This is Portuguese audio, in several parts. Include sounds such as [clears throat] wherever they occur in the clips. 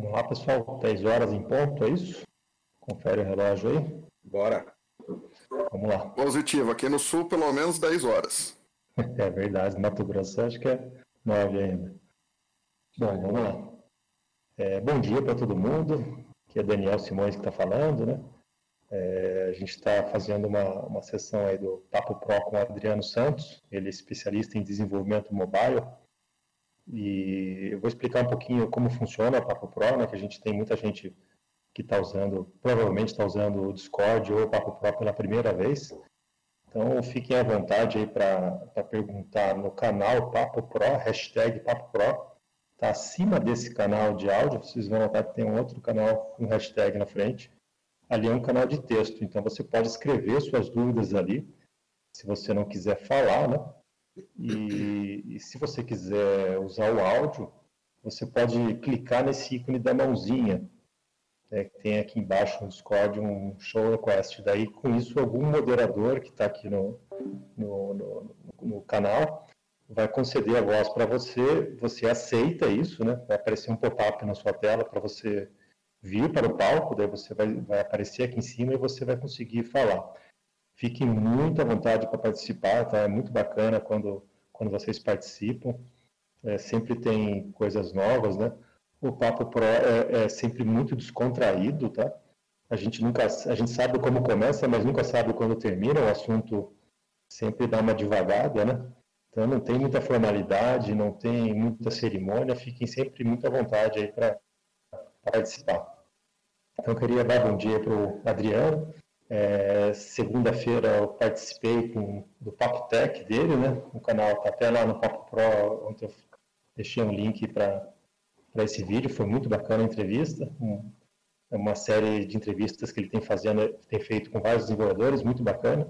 Vamos lá, pessoal. 10 horas em ponto, é isso? Confere o relógio aí. Bora. Vamos lá. Positivo. Aqui no sul, pelo menos 10 horas. [laughs] É verdade. Mato Grosso, acho que é 9 ainda. Bom, vamos lá. É, bom dia para todo mundo. Aqui é Daniel Simões que está falando, né? É, a gente está fazendo uma, uma sessão aí do Papo Pro com o Adriano Santos, ele é especialista em desenvolvimento mobile, e eu vou explicar um pouquinho como funciona o Papo Pro, né, que a gente tem muita gente que está usando, provavelmente está usando o Discord ou o Papo Pro pela primeira vez, então fiquem à vontade aí para perguntar no canal Papo Pro, hashtag Papo Pro, está acima desse canal de áudio, vocês vão notar que tem um outro canal com hashtag na frente, ali é um canal de texto, então você pode escrever suas dúvidas ali, se você não quiser falar, né? E, e, se você quiser usar o áudio, você pode clicar nesse ícone da mãozinha, né, que tem aqui embaixo no Discord um show request. Daí, com isso, algum moderador que está aqui no, no, no, no, canal vai conceder a voz para você, você aceita isso, né? Vai aparecer um pop-up na sua tela para você vir para o palco, daí você vai, vai aparecer aqui em cima e você vai conseguir falar. Fiquem muito à vontade para participar, tá? É muito bacana quando, quando vocês participam. É, sempre tem coisas novas, né? O Papo Pro é, é, sempre muito descontraído, tá? A gente nunca, a gente sabe como começa, mas nunca sabe quando termina. O assunto sempre dá uma devagada, né? Então não tem muita formalidade, não tem muita cerimônia. Fiquem sempre muito à vontade aí para participar. Então, eu queria dar bom dia para o Adriano. É, Segunda-feira eu participei com, do Papo Tech dele, né? O canal está até lá no Papo Pro, onde eu deixei um link para esse vídeo. Foi muito bacana a entrevista. Um, é uma série de entrevistas que ele tem, fazendo, tem feito com vários desenvolvedores, muito bacana.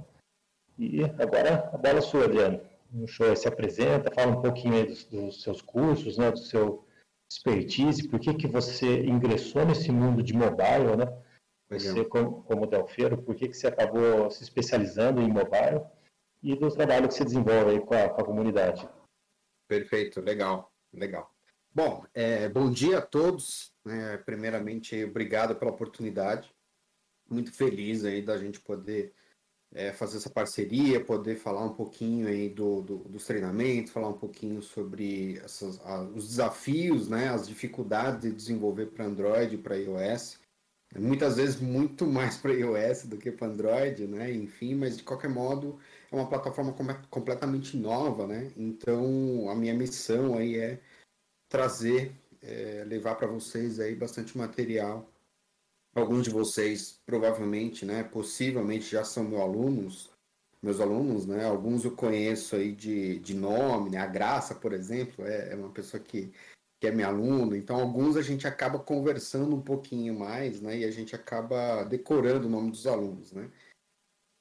E agora a bola é sua, Adriano. O show se apresenta, fala um pouquinho dos, dos seus cursos, né? Do seu expertise, por que, que você ingressou nesse mundo de mobile, né? Você, como, como Delfeiro, por que, que você acabou se especializando em mobile e do trabalho que você desenvolve aí com a, com a comunidade. Perfeito, legal, legal. Bom, é, bom dia a todos. Né? Primeiramente, obrigado pela oportunidade. Muito feliz aí da gente poder é, fazer essa parceria, poder falar um pouquinho aí do, do dos treinamentos, falar um pouquinho sobre essas, a, os desafios, né, as dificuldades de desenvolver para Android e para iOS. Muitas vezes muito mais para iOS do que para Android, né? Enfim, mas de qualquer modo é uma plataforma com completamente nova, né? Então a minha missão aí é trazer, é, levar para vocês aí bastante material alguns de vocês provavelmente, né, possivelmente já são meus alunos, meus alunos, né, alguns eu conheço aí de, de nome, né, a Graça, por exemplo, é, é uma pessoa que, que é meu aluno, então alguns a gente acaba conversando um pouquinho mais, né, e a gente acaba decorando o nome dos alunos, né.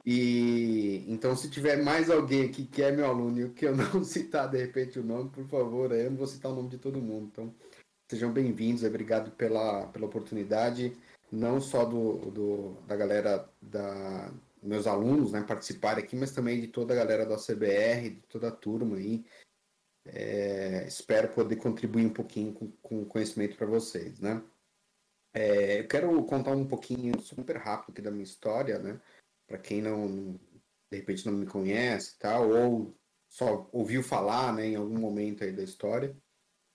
E então, se tiver mais alguém aqui que é meu aluno e que eu não [laughs] citar de repente o nome, por favor, eu não vou citar o nome de todo mundo. Então, sejam bem-vindos, obrigado pela, pela oportunidade não só do, do, da galera da meus alunos né, participarem aqui, mas também de toda a galera da CBR, de toda a turma aí. É, espero poder contribuir um pouquinho com, com conhecimento para vocês, né? É, eu quero contar um pouquinho super rápido aqui da minha história, né? Para quem não, de repente não me conhece, tal, ou só ouviu falar, né, em algum momento aí da história.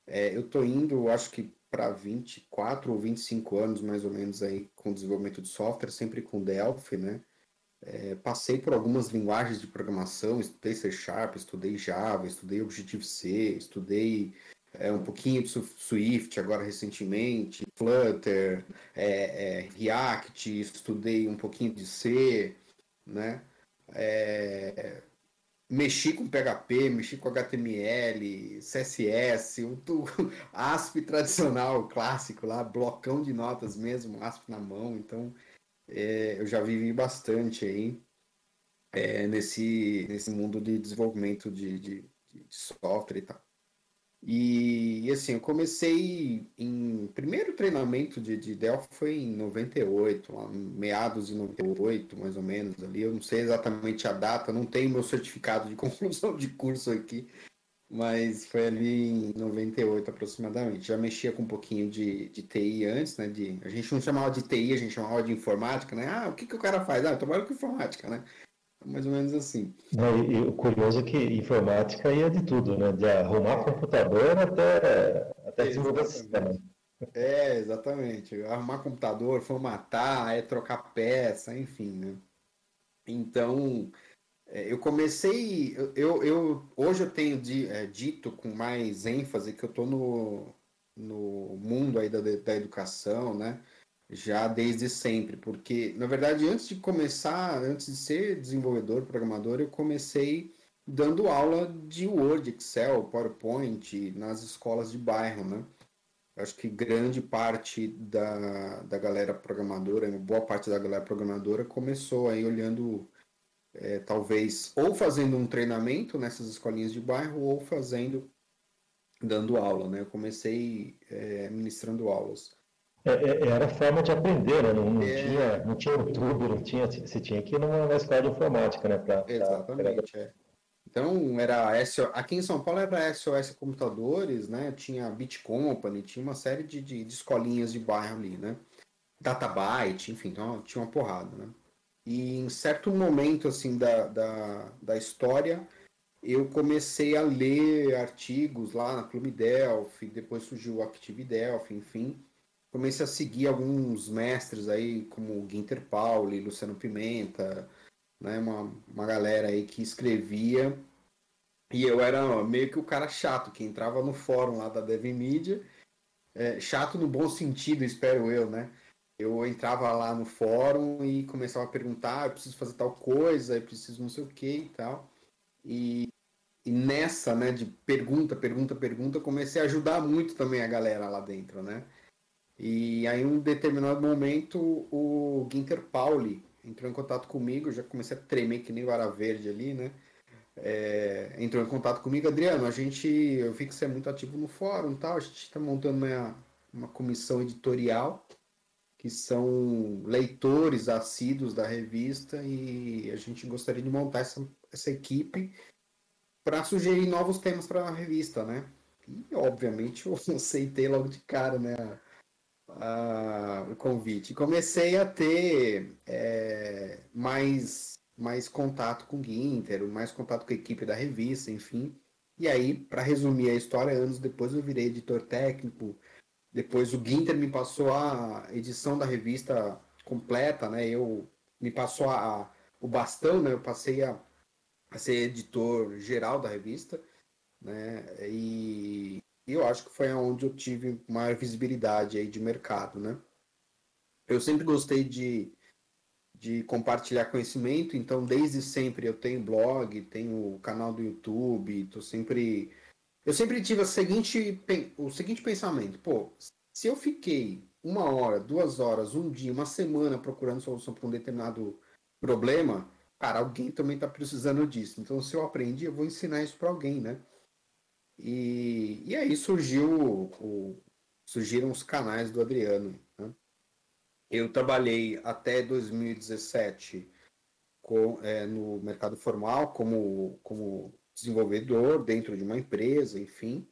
É, eu tô indo, acho que para 24 ou 25 anos, mais ou menos, aí com desenvolvimento de software, sempre com Delphi, né? É, passei por algumas linguagens de programação, estudei C Sharp, estudei Java, estudei Objective-C, estudei é, um pouquinho de Swift agora recentemente, Flutter, é, é React, estudei um pouquinho de C, né? É, mexi com PHP, mexi com HTML, CSS, o, [laughs] ASP tradicional, clássico lá, blocão de notas mesmo, ASP na mão, então é, eu já vivi bastante aí é, nesse, nesse mundo de desenvolvimento de, de, de software e tal. E, e, assim, eu comecei em. Primeiro treinamento de, de Delphi foi em 98, lá, meados de 98, mais ou menos ali. Eu não sei exatamente a data, não tenho meu certificado de [laughs] conclusão de curso aqui. Mas foi ali em 98 aproximadamente. Já mexia com um pouquinho de, de TI antes, né? De, a gente não chamava de TI, a gente chamava de informática, né? Ah, o que, que o cara faz? Ah, eu trabalho com informática, né? Mais ou menos assim. Não, e, o curioso é que informática ia de tudo, né? De arrumar computador até, até desenvolver sistema. É, exatamente. Arrumar computador, formatar, é trocar peça, enfim, né? Então, é, eu comecei, eu, eu, hoje eu tenho é, dito com mais ênfase que eu estou no, no mundo aí da, da educação, né? Já desde sempre, porque na verdade antes de começar, antes de ser desenvolvedor, programador, eu comecei dando aula de Word, Excel, PowerPoint nas escolas de bairro, né? Acho que grande parte da, da galera programadora, boa parte da galera programadora começou aí olhando é, talvez ou fazendo um treinamento nessas escolinhas de bairro ou fazendo dando aula, né? Eu comecei é, ministrando aulas. É, é era a forma de aprender, né? Não, não é. tinha, não tinha YouTube, não tinha, você tinha que ir numa escola de informática, né? Pra, Exatamente, pra... É. Então, era SO... aqui em São Paulo era SOS Computadores, né? Tinha Bit Company, tinha uma série de, de, de escolinhas de bairro ali, né? Databyte, enfim, então tinha uma porrada, né? E em certo momento assim da, da, da história, eu comecei a ler artigos lá na Clube Delphi, depois surgiu o Active Delphi, enfim. Comecei a seguir alguns mestres aí, como Ginter Pauli, Luciano Pimenta, né, uma, uma galera aí que escrevia. E eu era meio que o cara chato, que entrava no fórum lá da Dev Media, é, chato no bom sentido, espero eu, né? Eu entrava lá no fórum e começava a perguntar, ah, eu preciso fazer tal coisa, eu preciso não sei o que e tal. E, e, nessa, né, de pergunta, pergunta, pergunta, comecei a ajudar muito também a galera lá dentro, né? E aí, em um determinado momento, o Ginter Pauli entrou em contato comigo, já comecei a tremer que nem vara verde ali, né? É, entrou em contato comigo, Adriano, a gente, eu vi que você é muito ativo no fórum tal, a gente está montando uma, uma comissão editorial que são leitores assíduos da revista e a gente gostaria de montar essa, essa equipe para sugerir novos temas para a revista, né? E obviamente [laughs] eu aceitei logo de cara, né? A, o convite. Comecei a ter é, mais, mais contato com o Ginter, mais contato com a equipe da revista, enfim. E aí, para resumir a história, anos depois eu virei editor técnico, depois o Ginter me passou a edição da revista completa, né? Eu me passou a, o bastão, né? Eu passei a, a ser editor geral da revista, né? E, e eu acho que foi onde eu tive maior visibilidade aí de mercado, né? Eu sempre gostei de, de compartilhar conhecimento, então desde sempre eu tenho blog, tenho canal do YouTube, estou sempre eu sempre tive o seguinte, o seguinte pensamento, pô, se eu fiquei uma hora, duas horas, um dia, uma semana procurando solução para um determinado problema, cara, alguém também está precisando disso. Então, se eu aprendi, eu vou ensinar isso para alguém, né? E, e aí surgiu o, surgiram os canais do Adriano. Né? Eu trabalhei até 2017 com, é, no mercado formal como, como desenvolvedor dentro de uma empresa, enfim.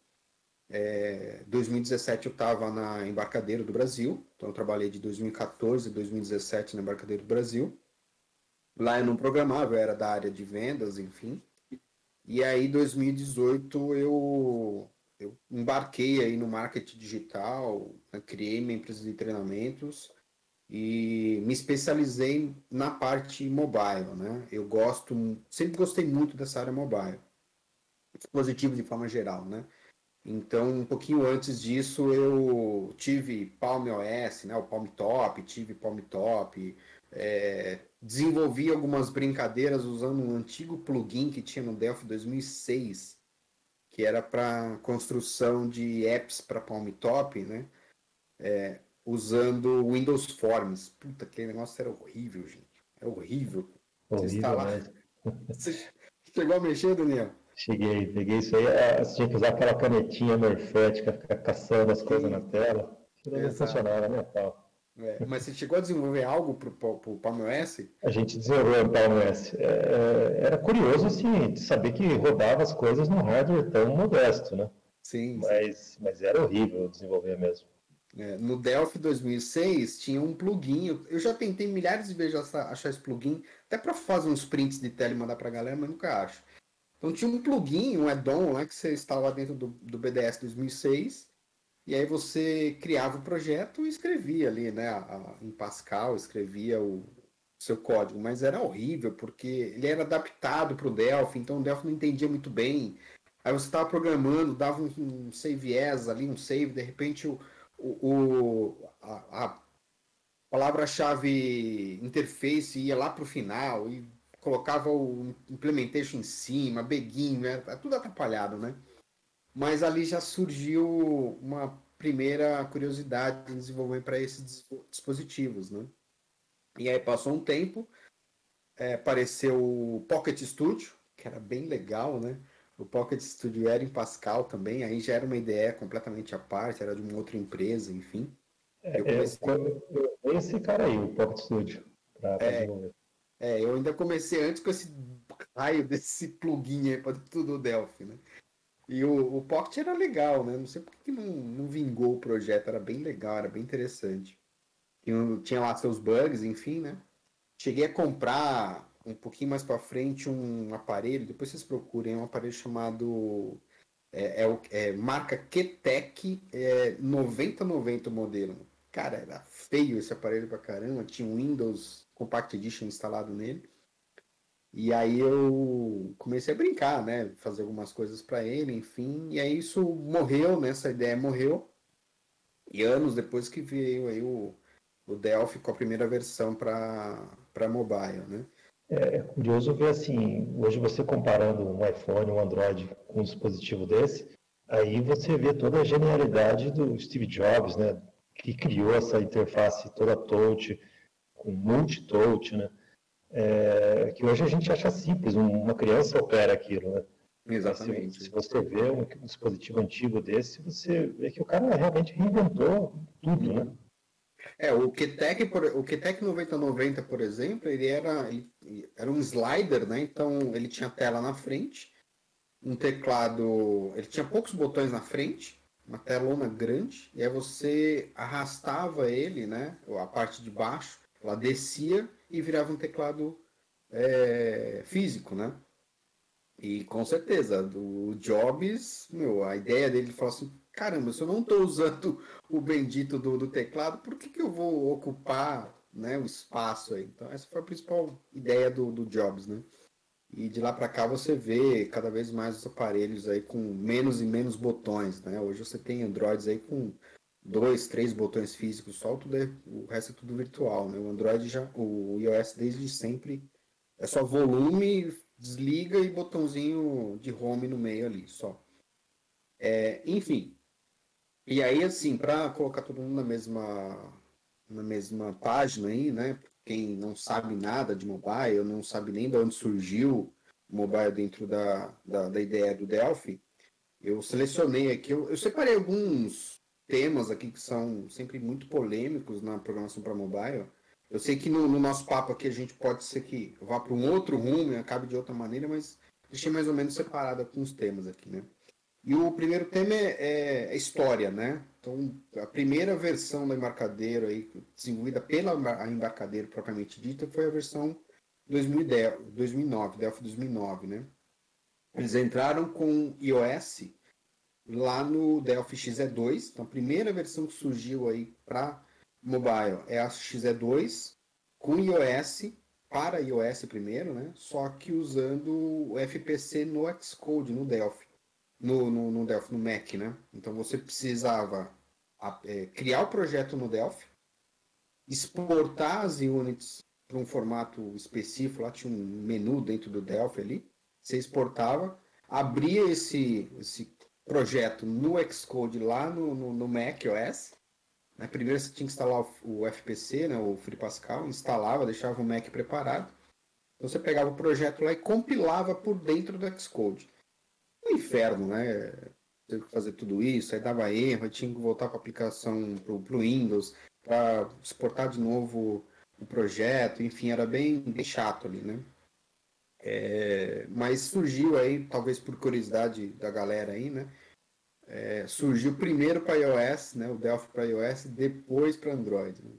É, 2017 eu estava na Embarcadeiro do Brasil, então eu trabalhei de 2014 a 2017 na Embarcadeiro do Brasil. Lá eu não programava, eu era da área de vendas, enfim. E aí, 2018, eu, eu embarquei aí no marketing digital, né, criei minha empresa de treinamentos e me especializei na parte mobile, né? Eu gosto, sempre gostei muito dessa área mobile dispositivo de forma geral, né? Então, um pouquinho antes disso, eu tive Palm OS, né, o Palm Top, tive Palm Top, é, desenvolvi algumas brincadeiras usando um antigo plugin que tinha no Delphi 2006, que era para construção de apps para Palm Top, né, é, usando Windows Forms. Puta, aquele negócio era horrível, gente. Era horrível. horrível Você, instalar... Né? [laughs] Você chegou a mexer, Daniel? Cheguei, peguei isso aí. É, você tinha que usar aquela canetinha morfética, ficar caçando as coisas na tela. Não funcionava, né, tal. É, mas você chegou a desenvolver algo para o PalmOS? A gente desenvolveu o PalmOS. É, é, era curioso, assim, de saber que rodava as coisas num hardware tão modesto, né? Sim. Mas, sim. mas era horrível desenvolver mesmo. É, no Delphi 2006 tinha um plugin. Eu já tentei milhares de vezes achar esse plugin, até para fazer uns prints de tela e mandar para a galera, mas nunca acho. Então tinha um plugin, um add-on que você instalava dentro do, do BDS 2006 e aí você criava o projeto e escrevia ali, né, a, em Pascal, escrevia o seu código, mas era horrível porque ele era adaptado para o Delphi, então o Delphi não entendia muito bem. Aí você estava programando, dava um, um save as ali, um save, de repente o, o, a, a palavra-chave interface ia lá para o final e colocava o implementation em cima, begin, né? Tá tudo atrapalhado, né? Mas ali já surgiu uma primeira curiosidade de desenvolver para esses dispositivos, né? E aí passou um tempo, é, apareceu o Pocket Studio, que era bem legal, né? O Pocket Studio era em Pascal também, aí já era uma ideia completamente à parte, era de uma outra empresa, enfim. É, eu comecei... eu, esse cara aí, o Pocket Studio, para é, desenvolver. É, eu ainda comecei antes com esse raio desse plugin aí para tudo o Delphi, né? E o, o Pocket era legal, né? Não sei por que não, não vingou o projeto, era bem legal, era bem interessante. Tinha, tinha lá seus bugs, enfim, né? Cheguei a comprar um pouquinho mais para frente um aparelho, depois vocês procurem, é um aparelho chamado é, é, é marca Ketec é, 9090 modelo. Cara, era feio esse aparelho pra caramba, tinha um Windows Compact Edition instalado nele. E aí eu comecei a brincar, né, fazer algumas coisas para ele, enfim, e aí isso morreu, né, essa ideia morreu. E anos depois que veio aí o, o Delphi com a primeira versão para mobile, né? É, é curioso ver assim, hoje você comparando um iPhone, um Android com um dispositivo desse, aí você vê toda a genialidade do Steve Jobs, né? Que criou essa interface toda touch, com multi-touch, né? É, que hoje a gente acha simples, uma criança opera aquilo, né? Exatamente. Se, se, você vê um dispositivo antigo desse, você vê que o cara realmente reinventou tudo, né? É, o QTEC, o QTEC 9090, por exemplo, ele era, ele era um slider, né? Então ele tinha tela na frente, um teclado, ele tinha poucos botões na frente, uma telona grande, e aí você arrastava ele, né? A parte de baixo, ela descia e virava um teclado é, físico, né? E com certeza, do Jobs, meu, a ideia dele falou assim, caramba, se eu não estou usando o bendito do, do teclado, por que, que eu vou ocupar né, o espaço aí? Então, essa foi a principal ideia do, do Jobs, né? E de lá para cá você vê cada vez mais os aparelhos aí com menos e menos botões, né? Hoje você tem Androids aí com dois, três botões físicos só, tudo é, o resto é tudo virtual, né? O Android já, o iOS desde sempre é só volume, desliga e botãozinho de home no meio ali, só. É, enfim, e aí, assim, para colocar todo mundo na mesma, na mesma página aí, né? Quem não sabe nada de mobile, não sabe nem de onde surgiu o mobile dentro da, da, da ideia do Delphi, eu selecionei aqui, eu, eu separei alguns temas aqui que são sempre muito polêmicos na programação para mobile. Eu sei que no, no, nosso papo aqui a gente pode ser que vá para um outro rumo e acabe de outra maneira, mas deixei mais ou menos separado alguns temas aqui, né? E o primeiro tema é, é, é, história, né? Então, a primeira versão do embarcadeiro aí, desenvolvida pela embarcadeiro propriamente dita, foi a versão 2010, 2009, Delphi 2009, né? Eles entraram com iOS lá no Delphi XE2, então a primeira versão que surgiu aí para mobile é a XE2 com iOS para iOS primeiro, né? Só que usando o FPC no Xcode, no Delphi no, no, no Delphi, no Mac, né? Então você precisava é, criar o projeto no Delphi, exportar as units para um formato específico, lá tinha um menu dentro do Delphi ali, você exportava, abria esse, esse projeto no Xcode lá no, no, no Mac OS. Né? Primeiro você tinha que instalar o, o FPC, né? o Free Pascal, instalava, deixava o Mac preparado. Então você pegava o projeto lá e compilava por dentro do Xcode um inferno, né? Teve que fazer tudo isso, aí dava erro, aí tinha que voltar para a aplicação para o Windows, para exportar de novo o projeto, enfim, era bem, bem chato ali, né? É, mas surgiu aí, talvez por curiosidade da galera aí, né? É, surgiu primeiro para iOS, né? O Delphi para iOS, depois para Android. Né?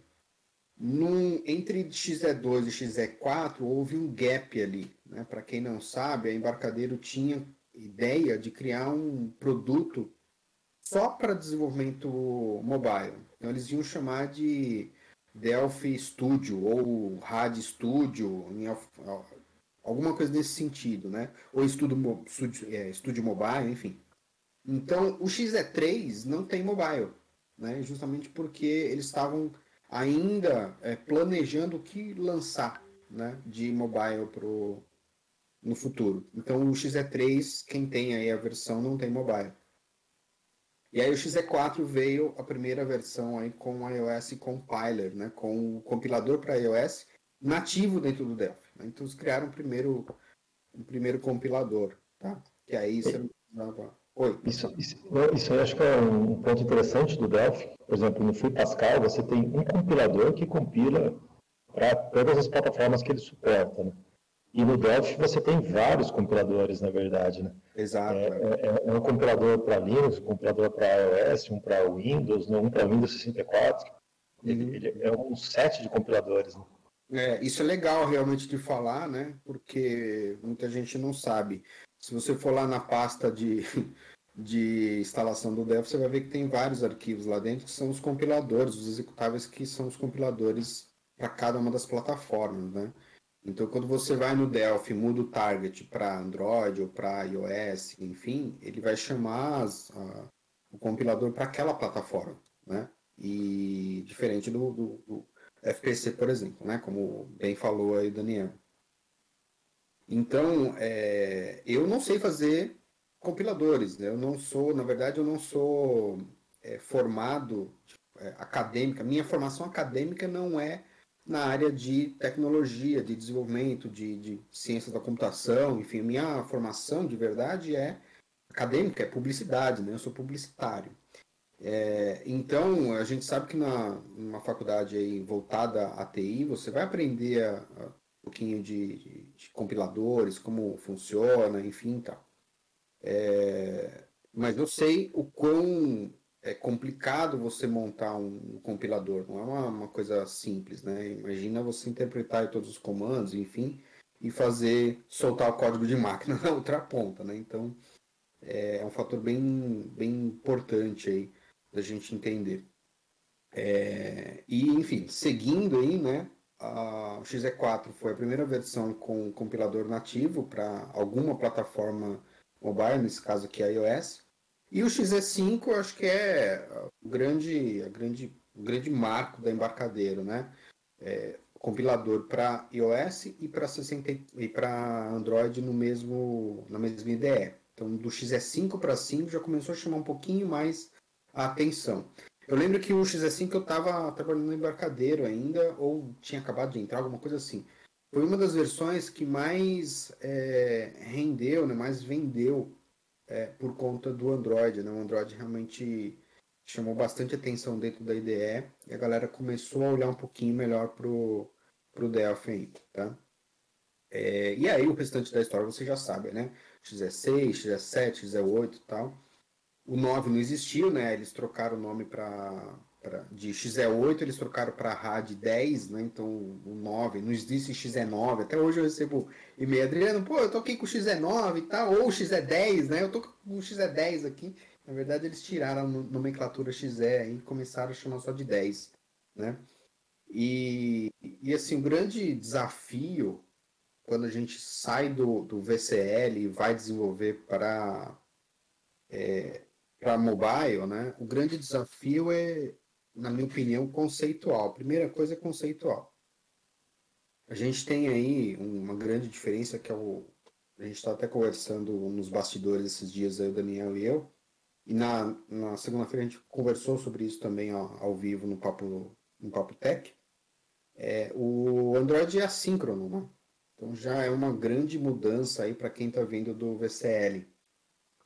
Num, entre XE2 e XE4 houve um gap ali. Né? Para quem não sabe, a Embarcadeiro tinha ideia de criar um produto só para desenvolvimento mobile. Então eles iam chamar de Delphi Studio ou RAD Studio, alguma coisa nesse sentido, né? Ou Studio, Studio, é, Mobile, enfim. Então o XE3 não tem mobile, né? Justamente porque eles estavam ainda é, planejando o que lançar né, de mobile pro, no futuro. Então o XE3, quem tem aí a versão, não tem mobile. E aí o XE4 veio a primeira versão aí com o iOS Compiler, né, com o compilador para iOS nativo dentro do Delphi. Então eles criaram o primeiro, o primeiro compilador, tá? Que aí você Oi. Isso, isso, isso eu acho que é um ponto interessante do Delphi. Por exemplo, no Free Pascal você tem um compilador que compila para todas as plataformas que ele suporta. Né? E no Delphi você tem vários compiladores, na verdade. Né? Exato. É, é, é um compilador para Linux, um compilador para iOS, um para Windows, né? um para Windows 64. Ele, uhum. ele, é um set de compiladores. Né? É, isso é legal realmente de falar, né? Porque muita gente não sabe. Se você for lá na pasta de, [laughs] de instalação do Delphi, você vai ver que tem vários arquivos lá dentro que são os compiladores, os executáveis que são os compiladores para cada uma das plataformas, né? Então, quando você vai no Delphi, muda o target para Android ou para iOS, enfim, ele vai chamar as, a, o compilador para aquela plataforma, né? E diferente do, do, do, FPC, por exemplo, né? Como bem falou aí o Daniel. Então, é, eu não sei fazer compiladores. Né? Eu não sou, na verdade, eu não sou é, formado é, acadêmica. Minha formação acadêmica não é na área de tecnologia, de desenvolvimento, de, de ciências da computação. Enfim, minha formação de verdade é acadêmica, é publicidade. Né? Eu sou publicitário. É, então, a gente sabe que na uma faculdade aí voltada à TI, você vai aprender a, a, um pouquinho de, de, compiladores, como funciona, enfim, tal. É, mas eu sei o quão é complicado você montar um compilador, não é uma, uma coisa simples, né? Imagina você interpretar todos os comandos, enfim, e fazer soltar o código de máquina [laughs] na outra ponta, né? Então, é, é um fator bem, bem importante aí da gente entender. É, e, enfim, seguindo aí, né, a XE4 foi a primeira versão com compilador nativo para alguma plataforma mobile, nesse caso aqui a iOS. E o XE5 eu acho que é o grande, a grande, o grande marco da embarcadeiro, né? É, compilador para iOS e para e para Android no mesmo na mesma IDE. Então do XE5 para 5 já começou a chamar um pouquinho mais a atenção. Eu lembro que o XE5 eu estava trabalhando no embarcadeiro ainda, ou tinha acabado de entrar, alguma coisa assim. Foi uma das versões que mais é, rendeu, né, mais vendeu é, por conta do Android. Né? O Android realmente chamou bastante atenção dentro da IDE e a galera começou a olhar um pouquinho melhor pro, pro Delphi tá? É, e aí o restante da história você já sabe, né? XE6, XE7, XE8 e tal. O 9 não existiu, né? Eles trocaram o nome para de XE8, eles trocaram para RAD 10, né? Então o 9, não existe XE9. Até hoje eu recebo e-mail, Adriano, pô, eu tô aqui com o XE9 e tal, ou XE10, né? Eu tô com o XE10 aqui. Na verdade, eles tiraram a nomenclatura XE e começaram a chamar só de 10, né? E, e assim, o grande desafio quando a gente sai do, do VCL e vai desenvolver para é, para mobile, né, o grande desafio é, na minha opinião, conceitual. Primeira coisa é conceitual. A gente tem aí uma grande diferença que é o. A gente está até conversando nos bastidores esses dias aí, o Daniel e eu. E na, na segunda-feira a gente conversou sobre isso também ó, ao vivo no Papo, no Papo Tech. É, o Android é assíncrono, né? Então já é uma grande mudança aí para quem está vindo do VCL.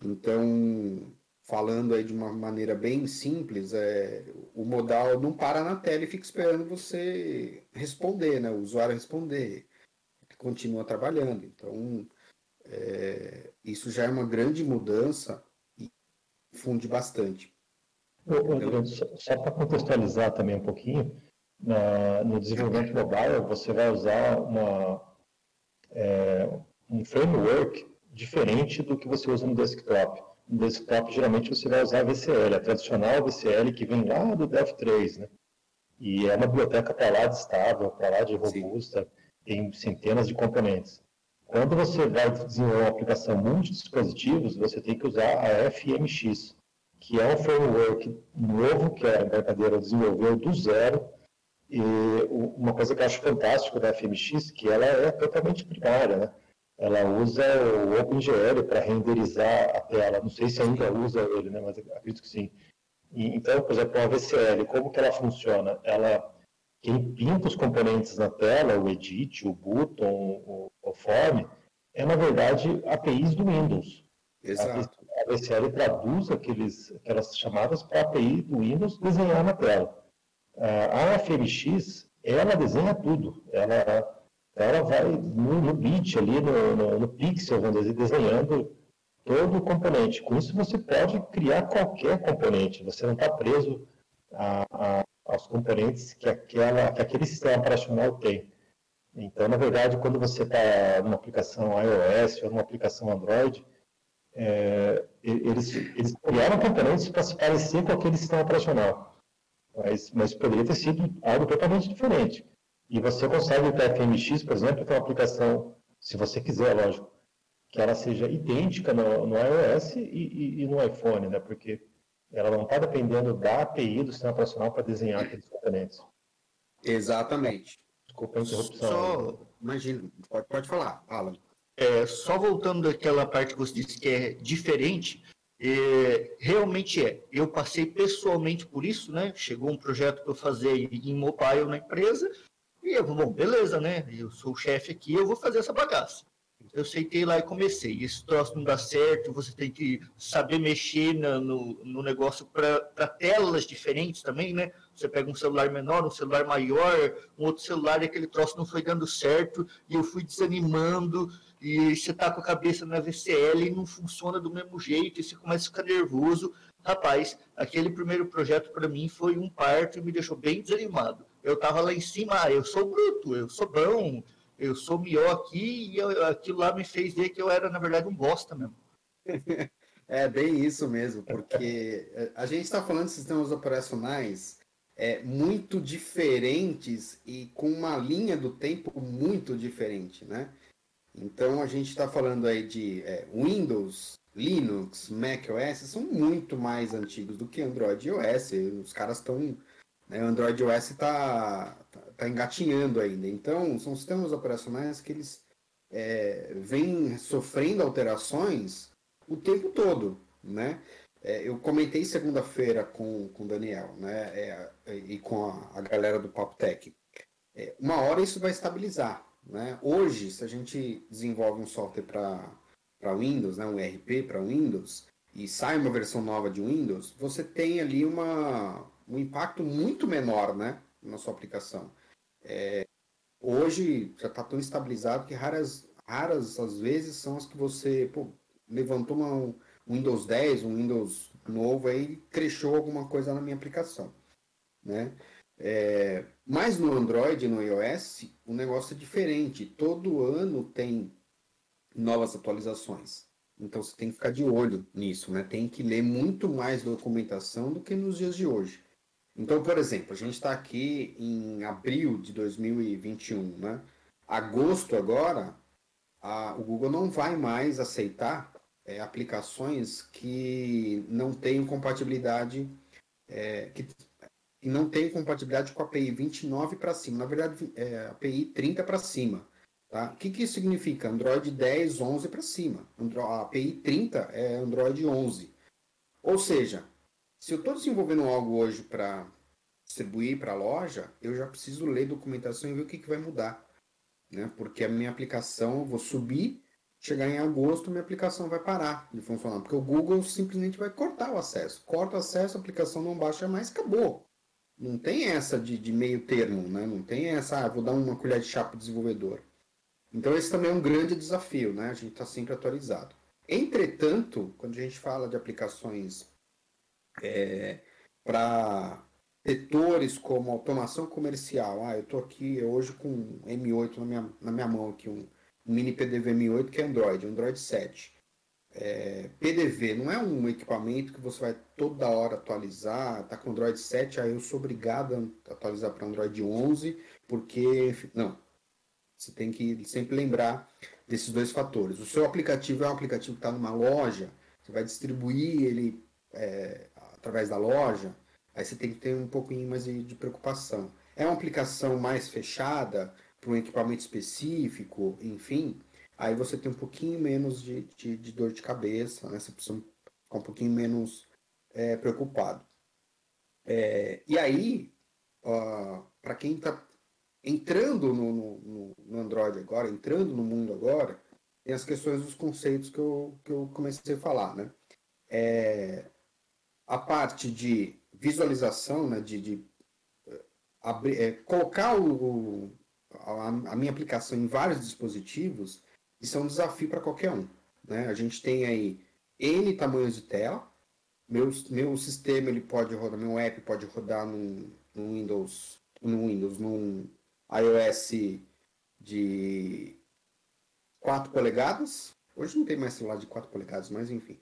Então, falando aí de uma maneira bem simples, é, o modal não para na tela e fica esperando você responder, né? O usuário responder. Continua trabalhando. Então, é, isso já é uma grande mudança e funde bastante. Ô, só, só para contextualizar também um pouquinho, na, no desenvolvimento mobile você vai usar uma, é, um framework diferente do que você usa no desktop no desktop, geralmente você vai usar a VCL, a tradicional VCL que vem lá do Dev3, né? E é uma biblioteca para lá de estável, para lá de robusta, Sim. tem centenas de componentes. Quando você vai desenvolver uma aplicação multidispositivos, você tem que usar a FMX, que é um framework novo que a Embarcadeira desenvolveu do zero. E uma coisa que eu acho fantástico da FMX, que ela é totalmente primária, né? Ela usa o OpenGL para renderizar a tela. Não sei se ainda usa ele, né? mas acredito que sim. E, então, por exemplo, a VCL, como que ela funciona? Ela, quem pinta os componentes na tela, o edit, o button, o, o form, é, na verdade, APIs do Windows. Exato. A VCL traduz aqueles, aquelas chamadas para API do Windows desenhar na tela. A FMX, ela desenha tudo. Ela ela vai no, no bit ali, no, no, no, pixel, vamos dizer, desenhando todo o componente. Com isso você pode criar qualquer componente, você não está preso a, a, aos componentes que, aquela, que aquele sistema operacional tem. Então, na verdade, quando você está numa aplicação iOS ou numa aplicação Android, é, eles, eles criaram componentes para se parecer com aquele sistema operacional. Mas, mas poderia ter sido algo totalmente diferente. E você consegue ter a FMX, por exemplo, ter uma aplicação, se você quiser, lógico, que ela seja idêntica no, no iOS e, e, e, no iPhone, né? Porque ela não está dependendo da API do sistema operacional para desenhar aqueles componentes. Exatamente. Desculpa a interrupção. Só, imagina, pode, pode falar, Alan. É, só voltando daquela parte que você disse que é diferente, é, realmente é. Eu passei pessoalmente por isso, né? Chegou um projeto para eu fazer em mobile na empresa, e eu, bom, beleza, né? Eu sou o chefe aqui, eu vou fazer essa bagaça. Eu aceitei lá e comecei. Esse troço não dá certo, você tem que saber mexer no, no negócio para telas diferentes também, né? Você pega um celular menor, um celular maior, um outro celular e aquele troço não foi dando certo, e eu fui desanimando, e você tá com a cabeça na VCL e não funciona do mesmo jeito, e você começa a ficar nervoso. Rapaz, aquele primeiro projeto para mim foi um parto e me deixou bem desanimado eu estava lá em cima, ah, eu sou bruto, eu sou bom, eu sou melhor aqui, e eu, aquilo lá me fez ver que eu era, na verdade, um bosta mesmo. [laughs] É bem isso mesmo, porque a gente está falando de sistemas operacionais é, muito diferentes e com uma linha do tempo muito diferente, né? Então a gente está falando aí de é, Windows, Linux, Mac OS, são muito mais antigos do que Android e OS. Os caras estão né? O Android OS está tá, tá engatinhando ainda. Então, são sistemas operacionais que eles é, vêm sofrendo alterações o tempo todo, né? É, eu comentei segunda-feira com, com o Daniel, né? É, e com a, a, galera do Papo Tech. É, uma hora isso vai estabilizar, né? Hoje, se a gente desenvolve um software para Windows, né? um RP para Windows, e sai uma versão nova de Windows, você tem ali uma, um impacto muito menor né, na sua aplicação. É, hoje já está tão estabilizado que raras, raras às vezes são as que você pô, levantou uma, um Windows 10, um Windows novo aí crechou alguma coisa na minha aplicação. Né? É, mas no Android e no iOS o negócio é diferente. Todo ano tem novas atualizações. Então você tem que ficar de olho nisso, né? Tem que ler muito mais documentação do que nos dias de hoje. Então, por exemplo, a gente está aqui em abril de 2021, né? Agosto agora, a, o Google não vai mais aceitar é, aplicações que não tenham compatibilidade, é, que, que, não tenham compatibilidade com a API 29 para cima. Na verdade, é, API 30 para cima. Tá? O que, que isso significa? Android 10, 11 para cima. A API 30 é Android 11. Ou seja, se eu estou desenvolvendo algo hoje para distribuir para a loja, eu já preciso ler documentação e ver o que, que vai mudar. Né? Porque a minha aplicação, eu vou subir chegar em agosto, minha aplicação vai parar de funcionar, porque o Google simplesmente vai cortar o acesso. Corta o acesso, a aplicação não baixa mais, acabou. Não tem essa de, de meio termo, né? Não tem essa, ah, vou dar uma colher de chá para o desenvolvedor. Então esse também é um grande desafio, né? A gente está sempre atualizado. Entretanto, quando a gente fala de aplicações é, para setores como automação comercial, ah, eu estou aqui hoje com M8 na minha, na minha mão aqui, um, um mini PDV M8 que é Android, Android 7. É, PDV não é um equipamento que você vai toda hora atualizar, tá com Android 7, aí eu sou obrigado a atualizar para Android 11, porque não. Você tem que sempre lembrar desses dois fatores. O seu aplicativo é um aplicativo que está numa loja, você vai distribuir ele é, através da loja, aí você tem que ter um pouquinho mais de, de preocupação. É uma aplicação mais fechada para um equipamento específico, enfim, aí você tem um pouquinho menos de, de, de dor de cabeça, né? Você precisa ficar um pouquinho menos é, preocupado. É, e aí, para quem está entrando no, no, no, Android agora, entrando no mundo agora, tem as questões dos conceitos que eu, que eu comecei a falar, né? É, a parte de visualização, né, de, de é, abrir, é, colocar o, o a, a, minha aplicação em vários dispositivos, isso é um desafio para qualquer um. Né? A gente tem aí N tamanhos de tela, meu, meu sistema ele pode rodar, meu app pode rodar no Windows, no Windows, num iOS de 4 polegadas. Hoje não tem mais celular de 4 polegadas, mas enfim.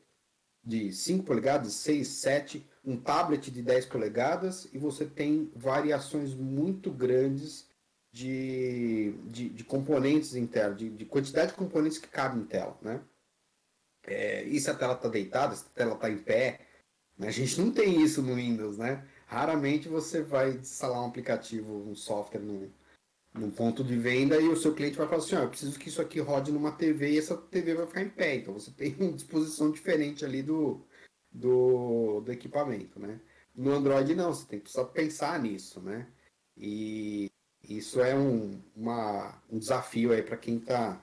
De 5 polegadas, 6, 7, um tablet de 10 polegadas e você tem variações muito grandes de, de, de componentes internos, de, de, quantidade de componentes que cabem em tela, né? É, e se a tela está deitada, se a tela está em pé, né? a gente não tem isso no Windows, né? Raramente você vai instalar um aplicativo, um software no, num ponto de venda e o seu cliente vai falar assim, ó, eu preciso que isso aqui rode numa TV e essa TV vai ficar em pé. Então você tem uma disposição diferente ali do, do, do equipamento, né? No Android não, você tem que só pensar nisso, né? E isso é um, uma, um desafio aí para quem está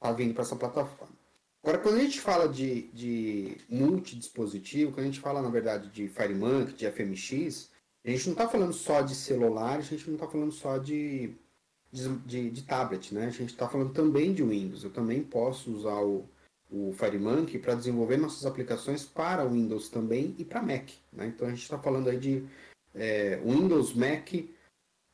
tá vindo para essa plataforma. Agora, quando a gente fala de, de multidispositivo, quando a gente fala, na verdade, de FireMonkey, de FMX, a gente não está falando só de celular, a gente não está falando só de, de, de, de, tablet, né? A gente está falando também de Windows. Eu também posso usar o, o FireMonkey para desenvolver nossas aplicações para Windows também e para Mac. Né? Então a gente está falando aí de é, Windows, Mac,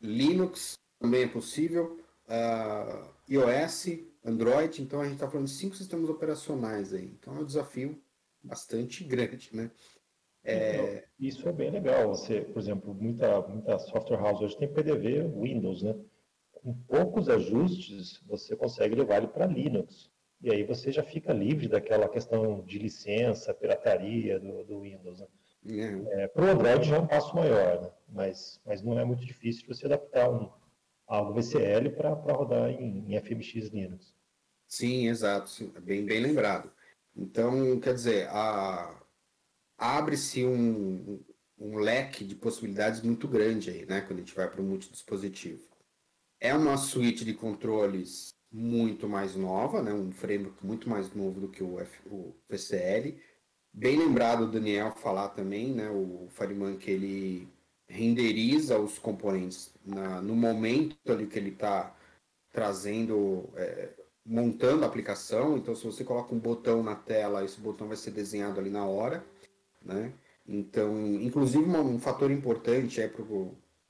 Linux, também é possível. Uh, iOS, Android, então a gente está falando de cinco sistemas operacionais aí. Então é um desafio bastante [laughs] grande, né? É... Então, isso é bem legal. Você, por exemplo, muita, muita software house hoje tem PDV Windows, né? Com poucos ajustes, você consegue levar ele para Linux. E aí você já fica livre daquela questão de licença, pirataria do, do Windows. Né? É. É, para o Android já é um passo maior, né? mas, mas não é muito difícil você adaptar um, algo VCL para rodar em, em, FMX Linux. Sim, exato, sim, bem, bem lembrado. Então, quer dizer, abre-se um, um leque de possibilidades muito grande aí, né, quando a gente vai para o multidispositivo. É uma suíte de controles muito mais nova, né, um framework muito mais novo do que o, F, o. Bem lembrado o Daniel falar também, né, o FireMonkey ele renderiza os componentes na, no momento ali que ele está trazendo, é, montando a aplicação. Então, se você coloca um botão na tela, esse botão vai ser desenhado ali na hora, né? Então, inclusive um, um fator importante é para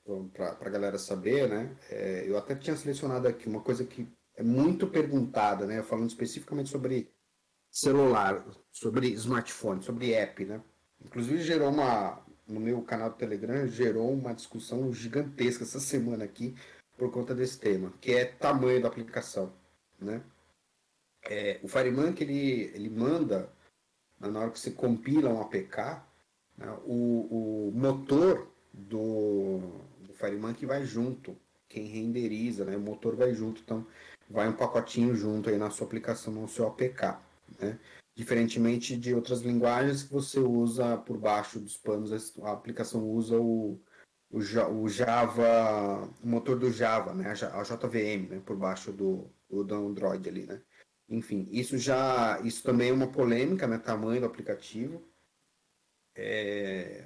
a galera saber, né? É, eu até tinha selecionado aqui uma coisa que é muito perguntada, né? Falando especificamente sobre celular, sobre smartphone, sobre app, né? Inclusive gerou uma, no meu canal do Telegram gerou uma discussão gigantesca essa semana aqui por conta desse tema, que é tamanho da aplicação, né? É, o FireMonkey ele, ele manda na hora que você compila um APK, né, o, o motor do, do FireMonkey vai junto, quem renderiza, né, o motor vai junto, então vai um pacotinho junto aí na sua aplicação, no seu APK, né? Diferentemente de outras linguagens que você usa por baixo dos panos, a aplicação usa o, o, o Java, o motor do Java, né? a JVM, né? por baixo do, do Android ali, né? Enfim, isso já, isso também é uma polêmica, né? Tamanho do aplicativo. É,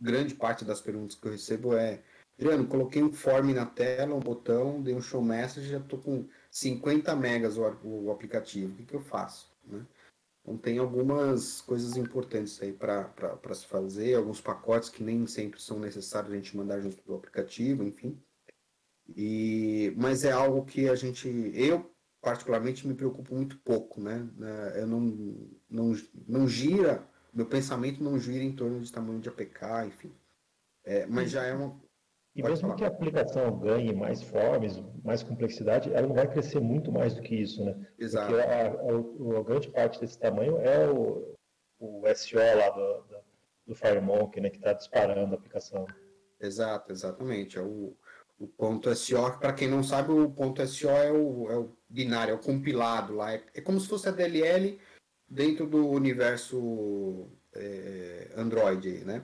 grande parte das perguntas que eu recebo é Adriano, coloquei um form na tela, um botão, dei um show message, já estou com 50 megas o, o aplicativo. O que, que eu faço? Né? Então tem algumas coisas importantes aí para se fazer, alguns pacotes que nem sempre são necessários a gente mandar junto do aplicativo, enfim. E, mas é algo que a gente, eu particularmente me preocupo muito pouco, né? Eu não, não, não gira, meu pensamento não gira em torno de tamanho de APK, enfim. É, mas já é uma, e Pode mesmo falar. que a aplicação ganhe mais formas, mais complexidade, ela não vai crescer muito mais do que isso, né? Exato. Porque a, a, a grande parte desse tamanho é o, o SO lá do, do, do FireMonkey, né, que está disparando a aplicação. Exato, exatamente. É o, o ponto SO, para quem não sabe, o ponto SO é o, é o binário, é o compilado lá. É, é como se fosse a DLL dentro do universo é, Android, né?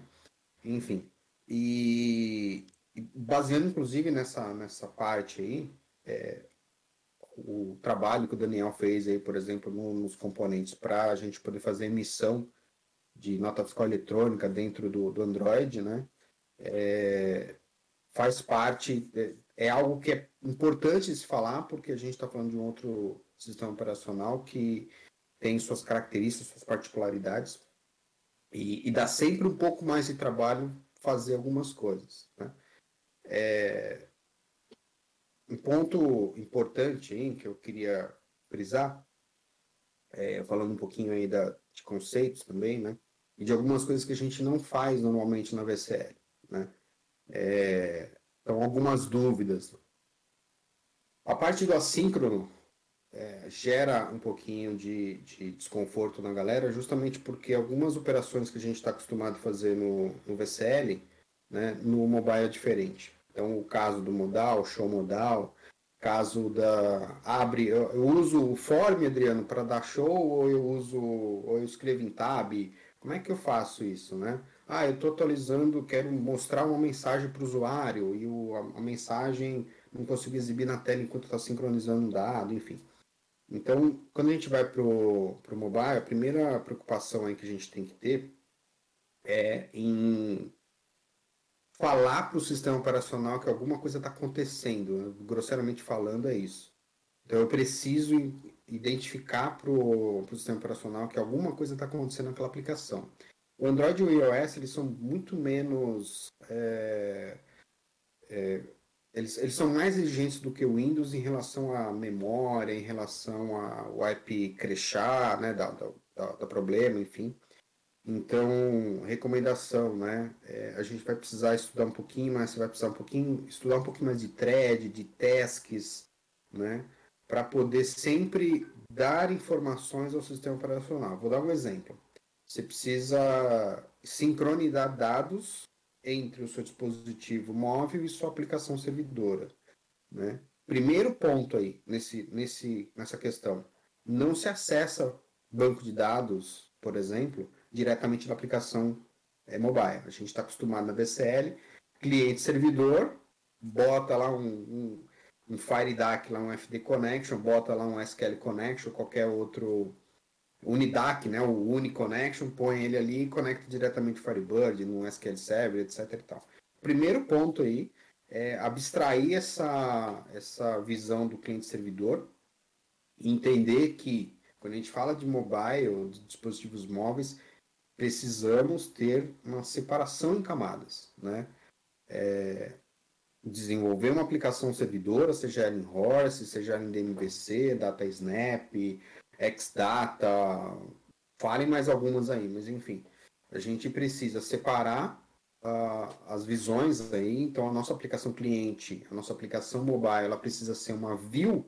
Enfim. E, baseando inclusive nessa, nessa parte aí, é, o trabalho que o Daniel fez aí, por exemplo, no, nos componentes para a gente poder fazer emissão de nota fiscal eletrônica dentro do, do Android, né? É, faz parte, é, é, algo que é importante se falar, porque a gente está falando de um outro sistema operacional que tem suas características, suas particularidades, e, e dá sempre um pouco mais de trabalho fazer algumas coisas, né? É, um ponto importante hein, que eu queria frisar, é, falando um pouquinho aí da, de conceitos também, né? E de algumas coisas que a gente não faz normalmente na VCL, né? É, então, algumas dúvidas. A parte do assíncrono é, gera um pouquinho de, de, desconforto na galera, justamente porque algumas operações que a gente está acostumado a fazer no, no VCL, né, no mobile é diferente. Então, o caso do modal, show modal, caso da abre, eu, uso o form, Adriano, para dar show ou eu uso ou eu escrevo em tab? Como é que eu faço isso, né? Ah, eu estou atualizando, quero mostrar uma mensagem para o usuário e o, a, a, mensagem não consigo exibir na tela enquanto está sincronizando um dado, enfim. Então, quando a gente vai para o mobile, a primeira preocupação aí que a gente tem que ter é em falar para o sistema operacional que alguma coisa está acontecendo. Né? Grosseiramente falando, é isso. Então eu preciso identificar para o sistema operacional que alguma coisa está acontecendo naquela aplicação. O Android e o iOS eles são muito menos. É, é, eles, eles são mais exigentes do que o Windows em relação à memória, em relação ao IP crechar, né, da problema, enfim. Então, recomendação, né? É, a gente vai precisar estudar um pouquinho mais, você vai precisar um pouquinho, estudar um pouquinho mais de thread, de tasks, né? Para poder sempre dar informações ao sistema operacional. Vou dar um exemplo. Você precisa sincronizar dados entre o seu dispositivo móvel e sua aplicação servidora, né? Primeiro ponto aí nesse, nesse, nessa questão, não se acessa banco de dados, por exemplo, diretamente da aplicação é, mobile. A gente está acostumado na VCL, cliente-servidor, bota lá um, um, um FireDAC, lá um FD Connection, bota lá um SQL Connection, qualquer outro Unidac, né, o Uniconnection, põe ele ali e conecta diretamente o Firebird, no SQL Server, etc. E tal. Primeiro ponto aí é abstrair essa, essa visão do cliente-servidor entender que quando a gente fala de mobile, de dispositivos móveis, precisamos ter uma separação em camadas, né? É, desenvolver uma aplicação servidora, seja ela em Horse, seja ela em DMVC, DataSnap, Xdata, falem mais algumas aí, mas enfim, a gente precisa separar uh, as visões aí, então a nossa aplicação cliente, a nossa aplicação mobile, ela precisa ser uma view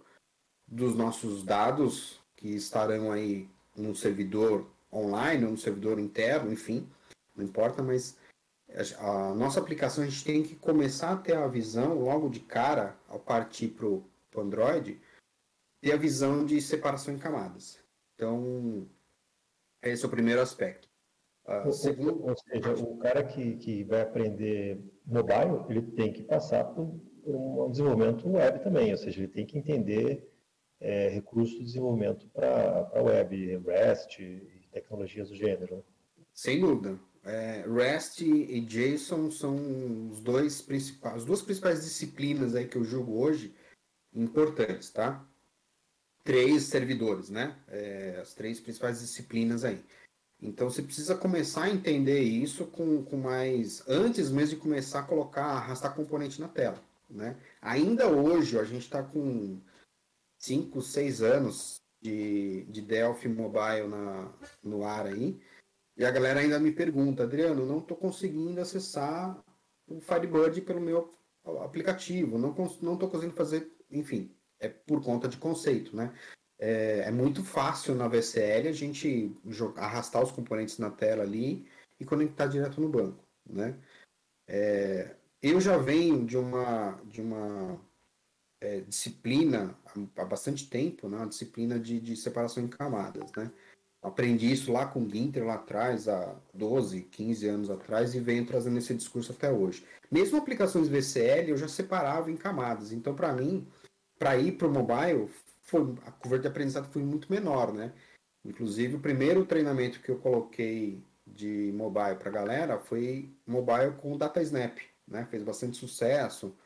dos nossos dados que estarão aí no servidor online ou no servidor interno, enfim, não importa, mas a nossa aplicação a gente tem que começar a ter a visão logo de cara, ao partir para o Android, ter a visão de separação em camadas. Então, esse é o primeiro aspecto. Uh, segundo... Ou seja, o cara que, que vai aprender mobile, ele tem que passar por, um desenvolvimento web também, ou seja, ele tem que entender é, recursos de desenvolvimento para a web, REST tecnologias do gênero. Né? Sem dúvida. É, REST e JSON são os dois principais, as duas principais disciplinas aí que eu julgo hoje importantes, tá? Três servidores, né? É, as três principais disciplinas aí. Então você precisa começar a entender isso com, com mais. antes mesmo de começar a colocar, arrastar componente na tela. Né? Ainda hoje a gente está com 5, 6 anos de, de Delphi Mobile na, no ar aí. E a galera ainda me pergunta, Adriano, não estou conseguindo acessar o Firebird pelo meu aplicativo, não estou conseguindo fazer, enfim, é por conta de conceito, né? É, é muito fácil na VCL a gente jogar, arrastar os componentes na tela ali e conectar direto no banco, né? É, eu já venho de uma, de uma é, disciplina há bastante tempo, né? disciplina de, de separação em camadas, né? Aprendi isso lá com o Ginter, lá atrás, há 12, 15 anos atrás, e venho trazendo esse discurso até hoje. Mesmo aplicações VCL, eu já separava em camadas. Então, para mim, para ir para o mobile, foi, a curva de aprendizado foi muito menor, né? Inclusive, o primeiro treinamento que eu coloquei de mobile para galera foi mobile com Data Snap, né? Fez bastante sucesso,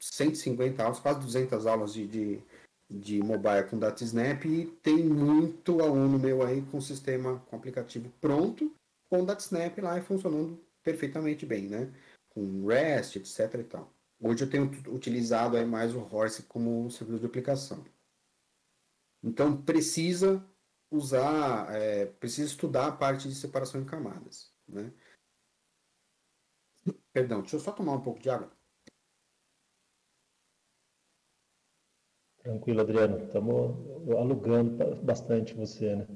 150 aulas, quase 200 aulas de, de de mobile com DataSnap e tem muito aluno meu aí com sistema, com aplicativo pronto, com DataSnap lá e funcionando perfeitamente bem, né? Com REST, etc e tal. Hoje eu tenho utilizado aí mais o Horse como servidor de aplicação. Então precisa usar, é, precisa estudar a parte de separação em camadas, né? Perdão, deixa eu só tomar um pouco de água. Tranquilo, Adriano. Estamos alugando bastante você, né?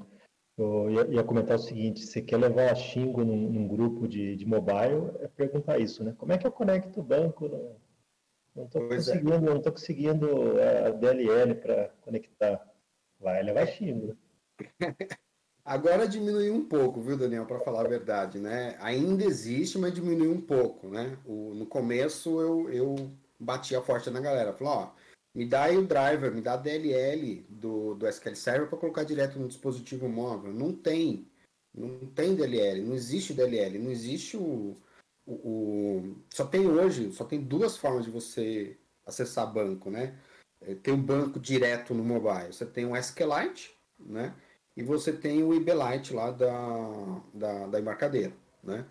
Eu ia, ia, comentar o seguinte, você quer levar a Xingo num, num, grupo de, de mobile, é perguntar isso, né? Como é que eu conecto o banco? Não estou é. conseguindo, é. não tô conseguindo a DLL para conectar. Vai levar Xingo. [laughs] Agora diminuiu um pouco, viu, Daniel, para falar a verdade, né? Ainda existe, mas diminuiu um pouco, né? O, no começo eu, eu batia forte na galera, falou, ó, me dá aí o driver, me dá a DLL do, do SQL Server para colocar direto no dispositivo móvel. Não tem. Não tem DLL, não existe DLL, não existe o, o, o, Só tem hoje, só tem duas formas de você acessar banco, né? É, tem um banco direto no mobile. Você tem o SQLite, né? E você tem o IBLite lá da, da, da embarcadeira, né?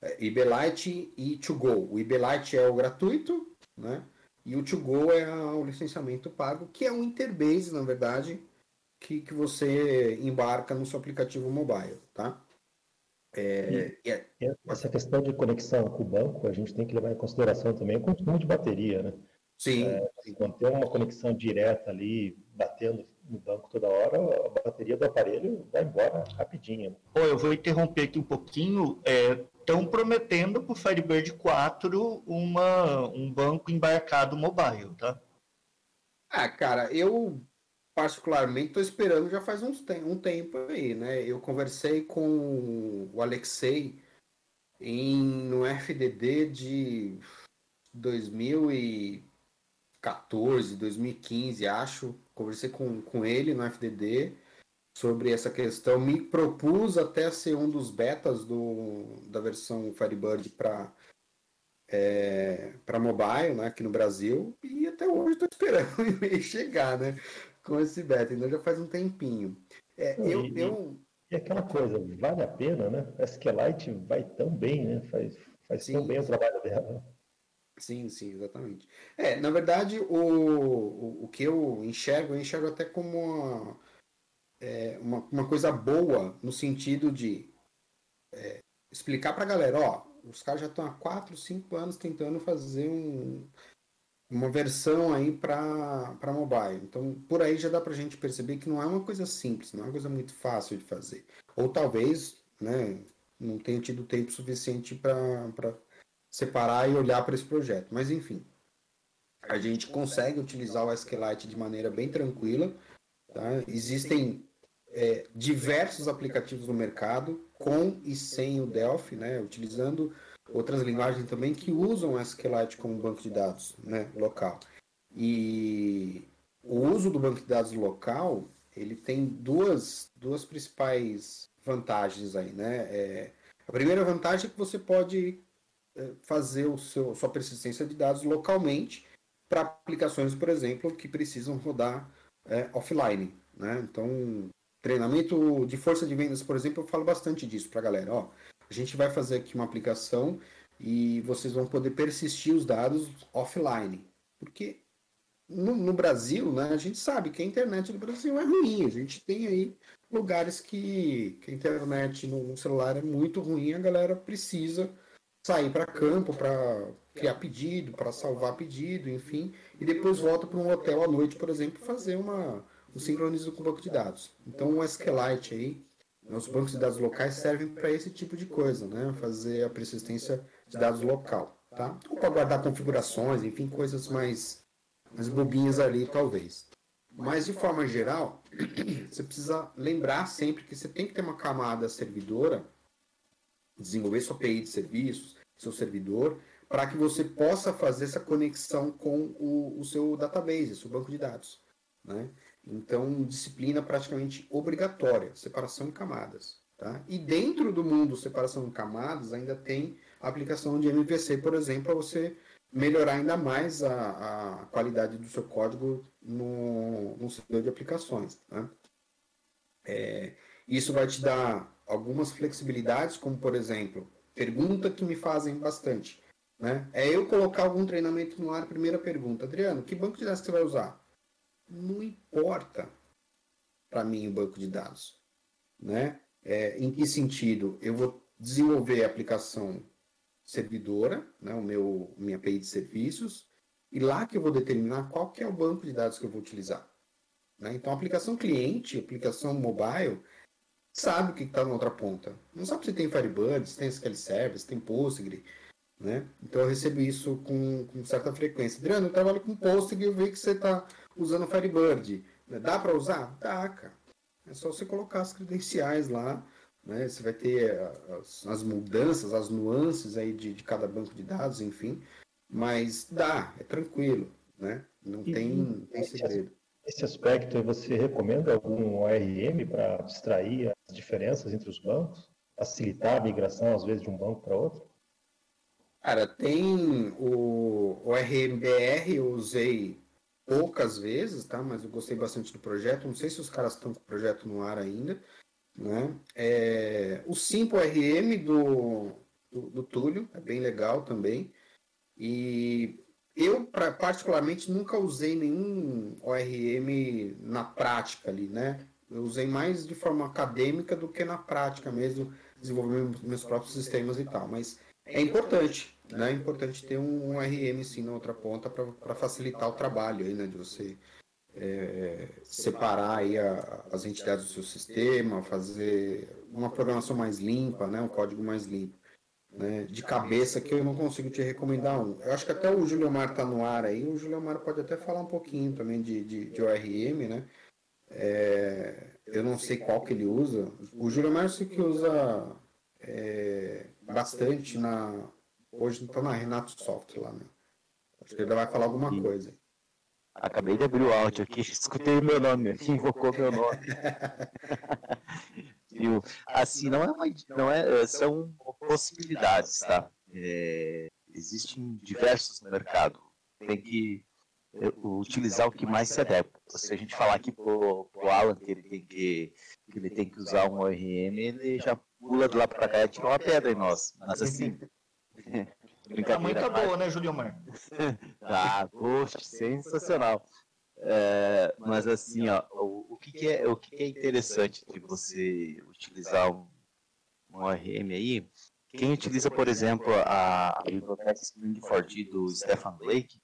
É, IBLite e To Go. O IBLite é o gratuito, né? E o To-Go é o licenciamento pago, que é um interbase, na verdade, que, que você embarca no seu aplicativo mobile, tá? É, e, é... Essa questão de conexão com o banco, a gente tem que levar em consideração também o consumo de bateria, né? Sim. É, quando tem uma conexão direta ali, batendo no banco toda hora, a bateria do aparelho vai embora rapidinho. Oh, eu vou interromper aqui um pouquinho. Estão prometendo para o Firebird 4 uma, um banco embarcado mobile, tá? Ah, cara, eu particularmente estou esperando já faz uns te um tempo aí, né? Eu conversei com o Alexei em, no FDD de 2014, 2015, acho conversei com, com ele no FDD sobre essa questão, me propus até ser um dos betas do, da versão Firebird para é, para mobile, né, aqui no Brasil, e até hoje estou esperando [laughs] chegar, né, com esse beta, então já faz um tempinho. É, eu, e, eu... e aquela coisa, vale a pena, né? A SQLite vai tão bem, né? Faz, faz tão bem o trabalho dela. Sim, sim, exatamente. É, na verdade, o, o, o que eu enxergo, eu enxergo até como uma, é, uma, uma coisa boa, no sentido de é, explicar para a galera, ó, os caras já estão há 4, 5 anos tentando fazer um, uma versão aí para mobile. Então, por aí já dá para a gente perceber que não é uma coisa simples, não é uma coisa muito fácil de fazer. Ou talvez, né, não tenha tido tempo suficiente para separar e olhar para esse projeto. Mas enfim, a gente consegue utilizar o SQLite de maneira bem tranquila. Tá? Existem é, diversos aplicativos no mercado com e sem o Delphi, né? utilizando outras linguagens também que usam SQLite como banco de dados né? local. E, o uso do banco de dados local ele tem duas, duas principais vantagens aí, né? É, a primeira vantagem é que você pode é, fazer o seu, sua persistência de dados localmente para aplicações, por exemplo, que precisam rodar é, offline. Né? Então, treinamento de força de vendas, por exemplo, eu falo bastante disso para a galera. Ó, a gente vai fazer aqui uma aplicação e vocês vão poder persistir os dados offline. Porque no, no, Brasil, né, a gente sabe que a internet do Brasil é ruim. A gente tem aí lugares que, que a internet no, no celular é muito ruim, a galera precisa sair para campo para criar pedido, para salvar pedido, enfim, e depois volta para um hotel à noite, por exemplo, fazer uma, um sincronismo com o banco de dados. Então o SQLite aí, os bancos de dados locais servem para esse tipo de coisa, né? Fazer a persistência de dados local, tá? Ou para guardar configurações, enfim, coisas mais, mais bobinhas ali, talvez. Mas de forma geral, [clears throat] você precisa lembrar sempre que você tem que ter uma camada servidora, desenvolver sua API de serviços, seu servidor, para que você possa fazer essa conexão com o, o seu database, seu banco de dados. Né? Então, disciplina praticamente obrigatória, separação em camadas. Tá? E dentro do mundo separação em camadas, ainda tem a aplicação de MVC, por exemplo, para você melhorar ainda mais a, a, qualidade do seu código no, no servidor de aplicações. Tá? É, isso vai te dar algumas flexibilidades, como por exemplo, pergunta que me fazem bastante. Né? É eu colocar algum treinamento no ar, primeira pergunta, Adriano, que banco de dados você vai usar? Não importa para mim o banco de dados. Né? É, em que sentido? Eu vou desenvolver a aplicação servidora, né, o meu minha API de serviços, e lá que eu vou determinar qual que é o banco de dados que eu vou utilizar. Né? Então, a aplicação cliente, a aplicação mobile, sabe o que está na outra ponta. Não sabe se tem Firebird, se tem SQL Server, se tem Postgre. Né? Então, eu recebo isso com, com certa frequência. Adriano, eu trabalho com Postgre e vejo que você está usando Firebird. Dá para usar? Dá, cara. É só você colocar as credenciais lá, né? Você vai ter eh, as, as mudanças, as nuances aí de, de, cada banco de dados, enfim. Mas dá, é tranquilo, né? Não e, tem, tem segredo. Esse aspecto, você recomenda algum ORM para abstrair as diferenças entre os bancos? Facilitar a migração, às vezes, de um banco para outro? Cara, tem o, o RMBR, eu usei poucas vezes, tá? Mas eu gostei bastante do projeto. Não sei se os caras estão com o projeto no ar ainda, né? É, o Simple RM do, do, do Túlio é bem legal também. E eu, pra, particularmente, nunca usei nenhum ORM na prática ali, né? Eu usei mais de forma acadêmica do que na prática mesmo, desenvolver meus próprios sistemas e tal. Mas é importante, né? É importante ter um, RM sim na outra ponta para facilitar o trabalho aí, né? De você é, separar aí a, as entidades do seu sistema, fazer uma programação mais limpa, né? Um código mais limpo. Né? De cabeça que eu não consigo te recomendar um. Eu acho que até o Juliomar está no ar aí. O Juliomar pode até falar um pouquinho também de, de, de ORM, né? É, eu não sei qual que ele usa. O Juliomar eu sei que usa é, bastante na Hoje está na Renato Soft lá, né? Acho que ele vai falar alguma Sim. coisa. Acabei de abrir o áudio aqui, [laughs] escutei meu nome, [laughs] invocou meu nome. [laughs] Viu? Assim, não é, uma, não é são possibilidades, tá? É, existem diversos no mercado. Tem que é, utilizar o que mais se adequa. Se a gente falar aqui pro, pro Alan que ele tem que, que ele tem que usar um ORM, ele já pula de lá para cá e tira uma pedra em nós. Mas assim, [laughs] Brincadeira. muito tá boa, né, Julio Mar? [laughs] ah, poxa, sensacional. É, mas assim, ó, o, o, que, que, é, o que, que, é interessante de você utilizar um, um ORM aí, quem utiliza, por exemplo, a, a biblioteca Spring4D do Stefan Blake,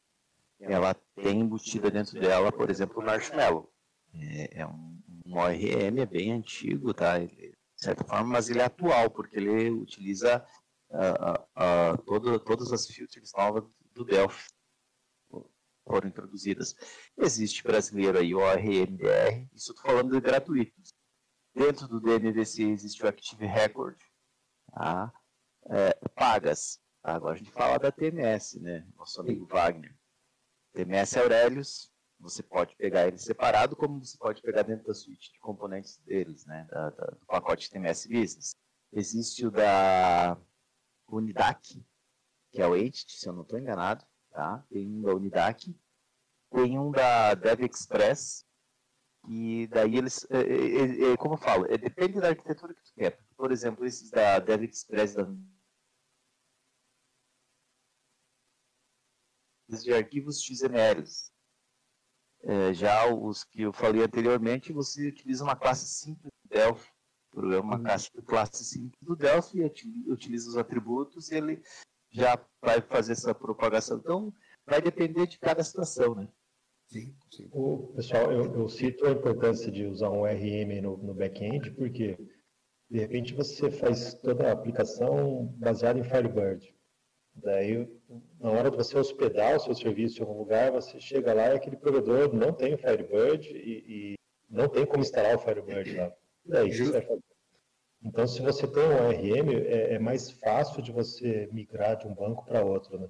ela tem embutida dentro dela, por exemplo, o Marshmallow. É, é um, um ORM, é bem antigo, tá? Ele, de certa forma, mas ele é atual, porque ele utiliza uh, uh, todo, todas as filters novas do Delphi foram introduzidas. Existe brasileiro aí, o RMDR, isso estou falando de gratuitos. Dentro do DNVC existe o Active Record, tá? é, pagas. Agora a gente fala da TMS, né? Nosso amigo Wagner. TMS Aurelius, Você pode pegar ele separado, como você pode pegar dentro da suíte de componentes deles, né? Da, da, do pacote TMS Business. Existe o da Unidac, que é o Entity, se eu não estou enganado. Tá? Tem um da Unidac. Tem um da Dev Express. E daí eles, é, é, é, como eu falo, é, depende da arquitetura que tu quer. Por exemplo, esses da Dev Express da de arquivos XML. É, já os que eu falei anteriormente, você utiliza uma classe simples do Delphi, programa uma classe, classe simples do Delphi, utiliza os atributos e ele já vai fazer essa propagação. Então, vai depender de cada situação, né? Sim, sim. O, pessoal, eu, eu, cito a importância de usar um RM no, no back-end, porque de repente você faz toda a aplicação baseada em Firebird. Daí, na hora de você hospedar o seu serviço em algum lugar, você chega lá e aquele provedor não tem o Firebird e, e não tem como instalar o Firebird lá. Daí, você vai fazer? Então, se você tem um ORM, é, é mais fácil de você migrar de um banco para outro. Né?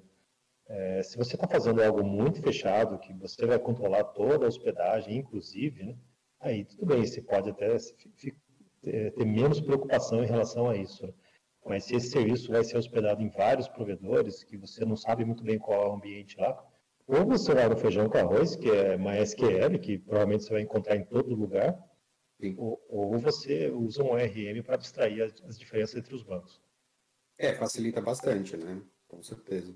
É, se você está fazendo algo muito fechado, que você vai controlar toda a hospedagem, inclusive, né? aí tudo bem, você pode até ter menos preocupação em relação a isso. Né? Mas se esse serviço vai ser hospedado em vários provedores, que você não sabe muito bem qual é o ambiente lá, ou você vai no feijão com arroz, que é MySQL, que provavelmente você vai encontrar em todo lugar, ou, ou, você usa um ORM para abstrair as, as, diferenças entre os bancos. É, facilita bastante, né? Com certeza.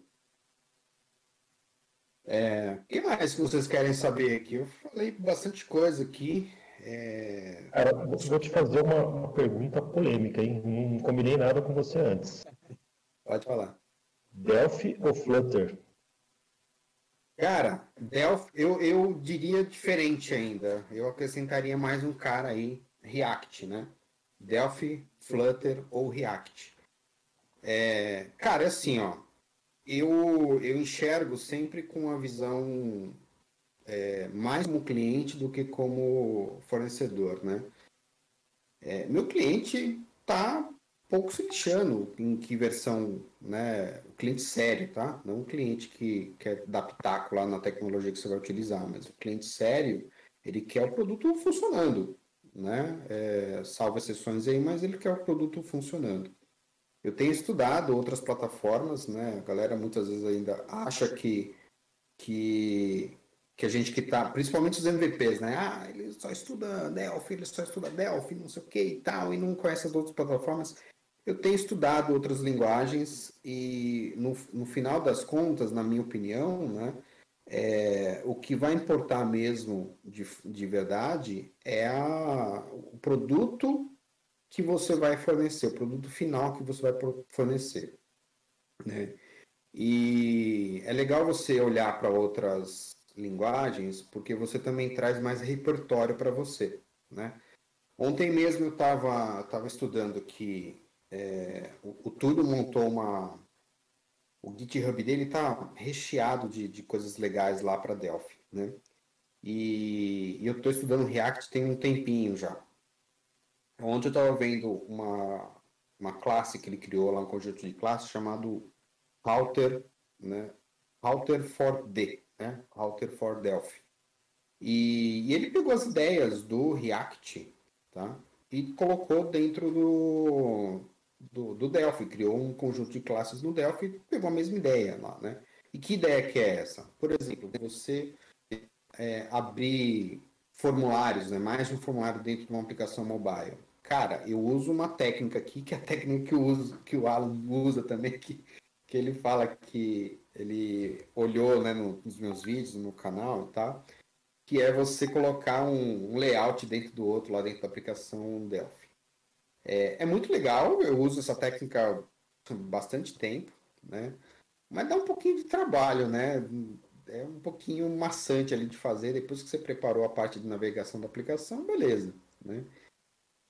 É, o que mais que vocês querem saber aqui? Eu falei bastante coisa aqui. É... Cara, vou te fazer uma, uma, pergunta polêmica, hein? Não combinei nada com você antes. Pode falar. Delphi ou Flutter? Cara, Delphi, eu, eu diria diferente ainda. Eu acrescentaria mais um cara aí, React, né? Delphi, Flutter ou React. É, cara, é assim, ó. Eu, eu enxergo sempre com a visão é, mais como cliente do que como fornecedor, né? É, meu cliente está pouco se lixando em que versão, né? O cliente sério, tá? Não um cliente que quer dar pitaco lá na tecnologia que você vai utilizar, mas o cliente sério, ele quer o produto funcionando, né? É, salva exceções aí, mas ele quer o produto funcionando. Eu tenho estudado outras plataformas, né? A galera muitas vezes ainda acha que, que que a gente que tá, principalmente os MVPs, né? Ah, ele só estuda Delphi, ele só estuda Delphi, não sei o que e tal, e não conhece as outras plataformas. Eu tenho estudado outras linguagens e no, no final das contas, na minha opinião, né? É, o que vai importar mesmo de, de verdade é a, o produto que você vai fornecer, o produto final que você vai fornecer. Né? E é legal você olhar para outras linguagens, porque você também traz mais repertório para você, né? Ontem mesmo eu estava tava estudando que é, o, o Túlio montou uma... O GitHub dele está recheado de, de coisas legais lá para Delphi, né? E, e eu estou estudando React tem um tempinho já. Ontem eu estava vendo uma, uma classe que ele criou lá, um conjunto de classes chamado Router, né? Router for D, né? Router for Delphi. E, e, ele pegou as ideias do React, tá? E colocou dentro do, do, do Delphi, criou um conjunto de classes no Delphi pegou a mesma ideia lá, né? E que ideia que é essa? Por exemplo, você é, abrir formulários, né? mais um formulário dentro de uma aplicação mobile. Cara, eu uso uma técnica aqui, que é a técnica que, eu uso, que o Alan usa também, que, que ele fala que ele olhou né, nos meus vídeos, no canal e tal, que é você colocar um, um, layout dentro do outro lá dentro da aplicação Delphi. É, é muito legal, eu uso essa técnica há bastante tempo, né? Mas dá um pouquinho de trabalho, né? É um pouquinho maçante ali de fazer. Depois que você preparou a parte de navegação da aplicação, beleza, né?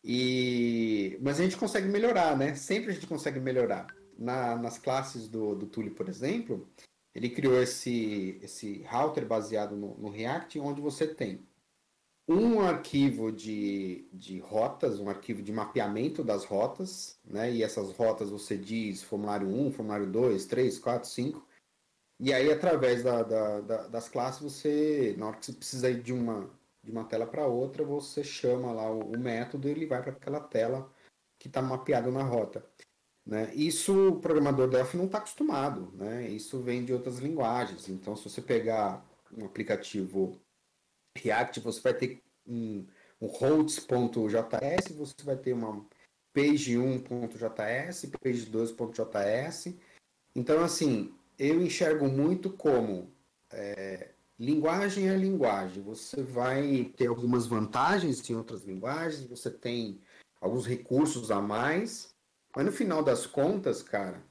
E... Mas a gente consegue melhorar, né? Sempre a gente consegue melhorar na, nas classes do, do Tule, por exemplo, ele criou esse, esse router baseado no, no React, onde você tem um arquivo de, de rotas, um arquivo de mapeamento das rotas, né? E essas rotas você diz formulário 1, formulário 2, 3, 4, 5. E aí, através da, da, da, das classes, você, na hora que você precisa ir de uma, de uma tela para outra, você chama lá o, o método e ele vai para aquela tela que está mapeada na rota. Né? Isso o programador Delphi não está acostumado, né? isso vem de outras linguagens. Então, se você pegar um aplicativo React, você vai ter um, um hosts.js, você vai ter uma page1.js, page2.js. Então, assim, eu enxergo muito como é, linguagem é linguagem. Você vai ter algumas vantagens em outras linguagens, você tem alguns recursos a mais, mas no final das contas, cara,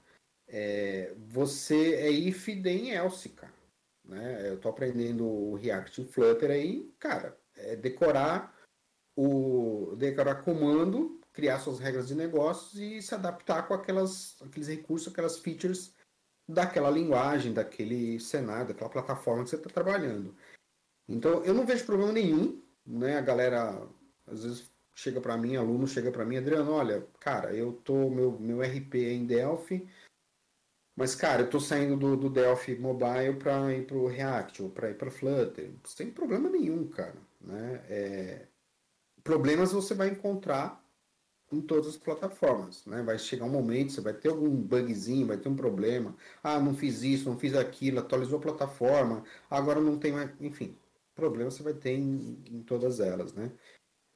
é, você é if, then else, cara. Né? Eu tô aprendendo o React e Flutter aí, cara, é decorar o decorar comando, criar suas regras de negócios e se adaptar com aquelas, aqueles recursos, aquelas features daquela linguagem, daquele cenário, daquela plataforma que você está trabalhando. Então, eu não vejo problema nenhum, né? A galera às vezes chega para mim, aluno chega para mim, Adriano, olha, cara, eu tô meu meu RP é em Delphi, mas cara, eu tô saindo do, do Delphi Mobile para ir pro React ou para ir para Flutter, sem problema nenhum, cara, né? É... problemas você vai encontrar em todas as plataformas, né? Vai chegar um momento, você vai ter algum bugzinho, vai ter um problema. Ah, não fiz isso, não fiz aquilo, atualizou a plataforma, agora não tem mais. Enfim, problema você vai ter em, em todas elas, né?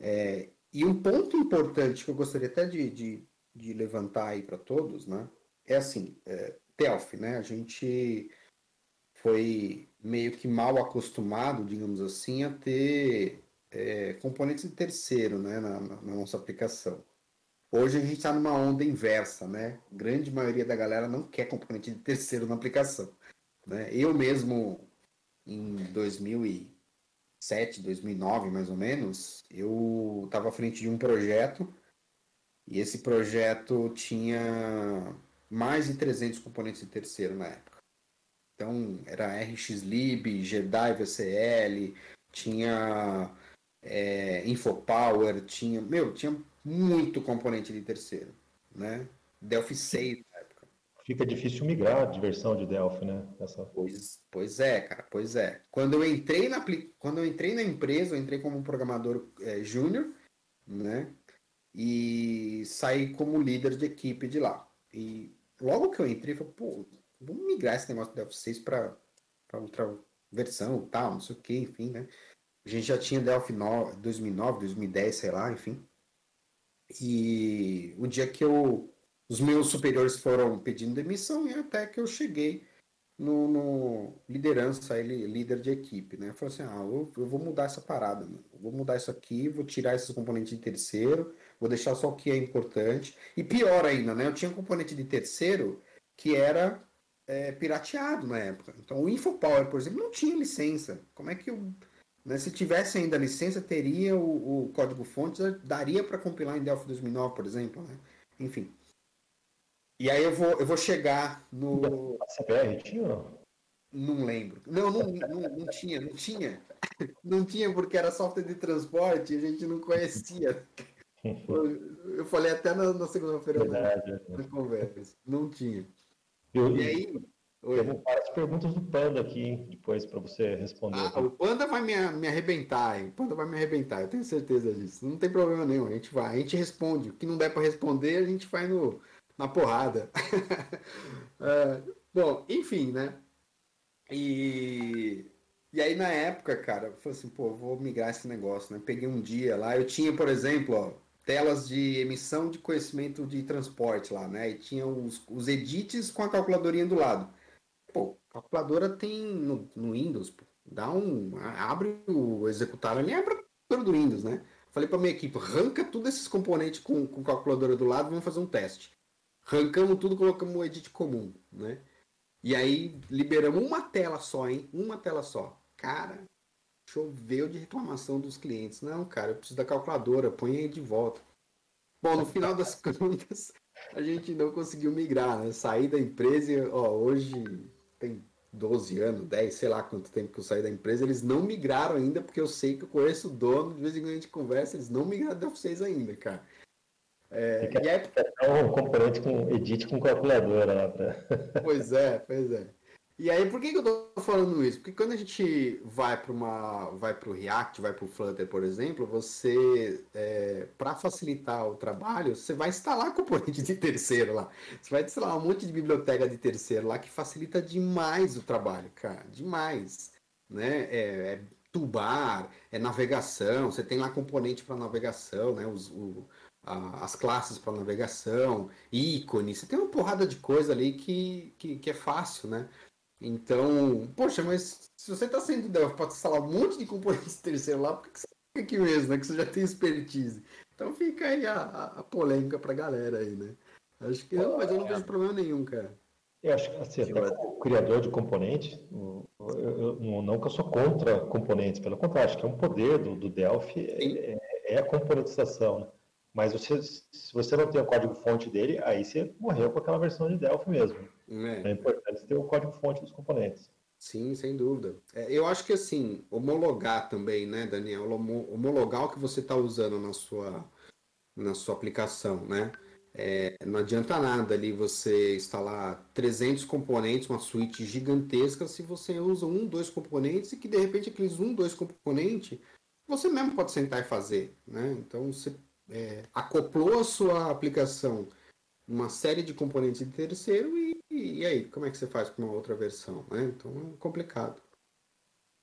É, e um ponto importante que eu gostaria até de, de, de levantar aí para todos, né? É assim, é, Delphi, né? A gente foi meio que mal acostumado, digamos assim, a ter é, componentes de terceiro né, na, na, nossa aplicação. Hoje a gente está numa onda inversa, né? Grande maioria da galera não quer componente de terceiro na aplicação. Né? Eu mesmo, em 2007, 2009 mais ou menos, eu estava à frente de um projeto e esse projeto tinha mais de 300 componentes de terceiro na época. Então era RxLib, Jedi VCL, tinha é, Infopower, tinha, meu, tinha muito componente de terceiro, né? Delphi 6 na época. Fica difícil migrar de versão de Delphi, né? Essa... Pois, pois é, cara, pois é. Quando eu entrei na, quando eu entrei na empresa, eu entrei como programador é, júnior, né? E saí como líder de equipe de lá. E logo que eu entrei, eu falei, pô, vamos migrar esse negócio do Delphi 6 para outra versão, tal, não sei o que, enfim, né? A gente já tinha Delphi 9, 2009, 2010, sei lá, enfim. E o dia que eu. Os meus superiores foram pedindo demissão e até que eu cheguei no, no liderança, ele, líder de equipe, né? Falei assim, ah, eu, eu vou mudar essa parada. Eu vou mudar isso aqui, vou tirar esses componentes de terceiro, vou deixar só o que é importante. E pior ainda, né? Eu tinha um componente de terceiro que era é, pirateado na época. Então o InfoPower, por exemplo, não tinha licença. Como é que eu né? Se tivesse ainda licença, teria o, o código-fonte, daria para compilar em Delphi 2009, por exemplo. Né? Enfim. E aí eu vou, eu vou chegar no. A CBR tinha? Não lembro. Não, não, não, não tinha, não tinha. Não tinha porque era software de transporte e a gente não conhecia. Eu falei até na, na segunda-feira na conversa. Não tinha. Eu, e aí, Oi. Tem várias perguntas do Panda aqui depois para você responder. Ah, o Panda vai me, me arrebentar, hein? O Panda vai me arrebentar, eu tenho certeza disso. Não tem problema nenhum, a gente vai, a gente responde. O que não der para responder, a gente vai no, na porrada. [laughs] é, bom, enfim, né? E, e aí na época, cara, eu falei assim, pô, vou migrar esse negócio, né? Peguei um dia lá, eu tinha, por exemplo, ó, telas de emissão de conhecimento de transporte lá, né? E tinha os, os edits com a calculadorinha do lado pô, calculadora tem no, no Windows, pô, dá um. abre o executável ali, abre o do Windows, né? Falei pra minha equipe, arranca tudo esses componentes com, com calculadora do lado, vamos fazer um teste. Arrancamos tudo, colocamos um edit comum, né? E aí liberamos uma tela só, hein? Uma tela só. Cara, choveu de reclamação dos clientes. Não, cara, eu preciso da calculadora, põe aí de volta. Bom, no final das [laughs] contas, a gente não conseguiu migrar, né? Saí da empresa ó, hoje tem 12 anos, 10, sei lá quanto tempo que eu saí da empresa, eles não migraram ainda, porque eu sei que eu conheço o dono, de vez em quando a gente conversa, eles não migraram da vocês ainda, cara. É, e é um componente com edit com calculadora lá pra... [laughs] Pois é, pois é. E aí, por que, que eu tô falando isso? Porque quando a gente vai para uma, vai para o React, vai para o Flutter, por exemplo, você, é, para facilitar o trabalho, você vai instalar [laughs] componente de terceiro lá. Você vai instalar um monte de biblioteca de terceiro lá que facilita demais o trabalho, cara, demais, né? É, é tubar, é navegação. Você tem lá componente para navegação, né? Os, o, a, as classes para navegação, ícone. Você tem uma porrada de coisa ali que, que, que é fácil, né? Então, poxa, mas se você está sendo Delphi para instalar um monte de componentes [laughs] terceiro lá, por que você fica aqui mesmo, né? Que você já tem expertise. Então fica aí a, a, polêmica para a galera aí, né? Acho que não, mas eu não vejo problema nenhum, cara. Eu acho que assim, até como criador de componentes, eu, eu, não que eu sou contra componentes, pelo contrário, acho que é um poder do, do Delphi, é, é, a componentização. Né? Mas você, se você não tem o código-fonte dele, aí você morreu com aquela versão de Delphi mesmo. É, é importante ter o código-fonte dos componentes. Sim, sem dúvida. É, eu acho que assim, homologar também, né, Daniel? Homologar o que você está usando na sua, na sua aplicação, né? É, não adianta nada ali você instalar 300 componentes, uma suíte gigantesca, se você usa um, dois componentes e que de repente aqueles um, dois componentes você mesmo pode sentar e fazer, né? Então você é, acoplou a sua aplicação uma série de componentes de terceiro e, e, aí, como é que você faz com uma outra versão? Né? Então é complicado.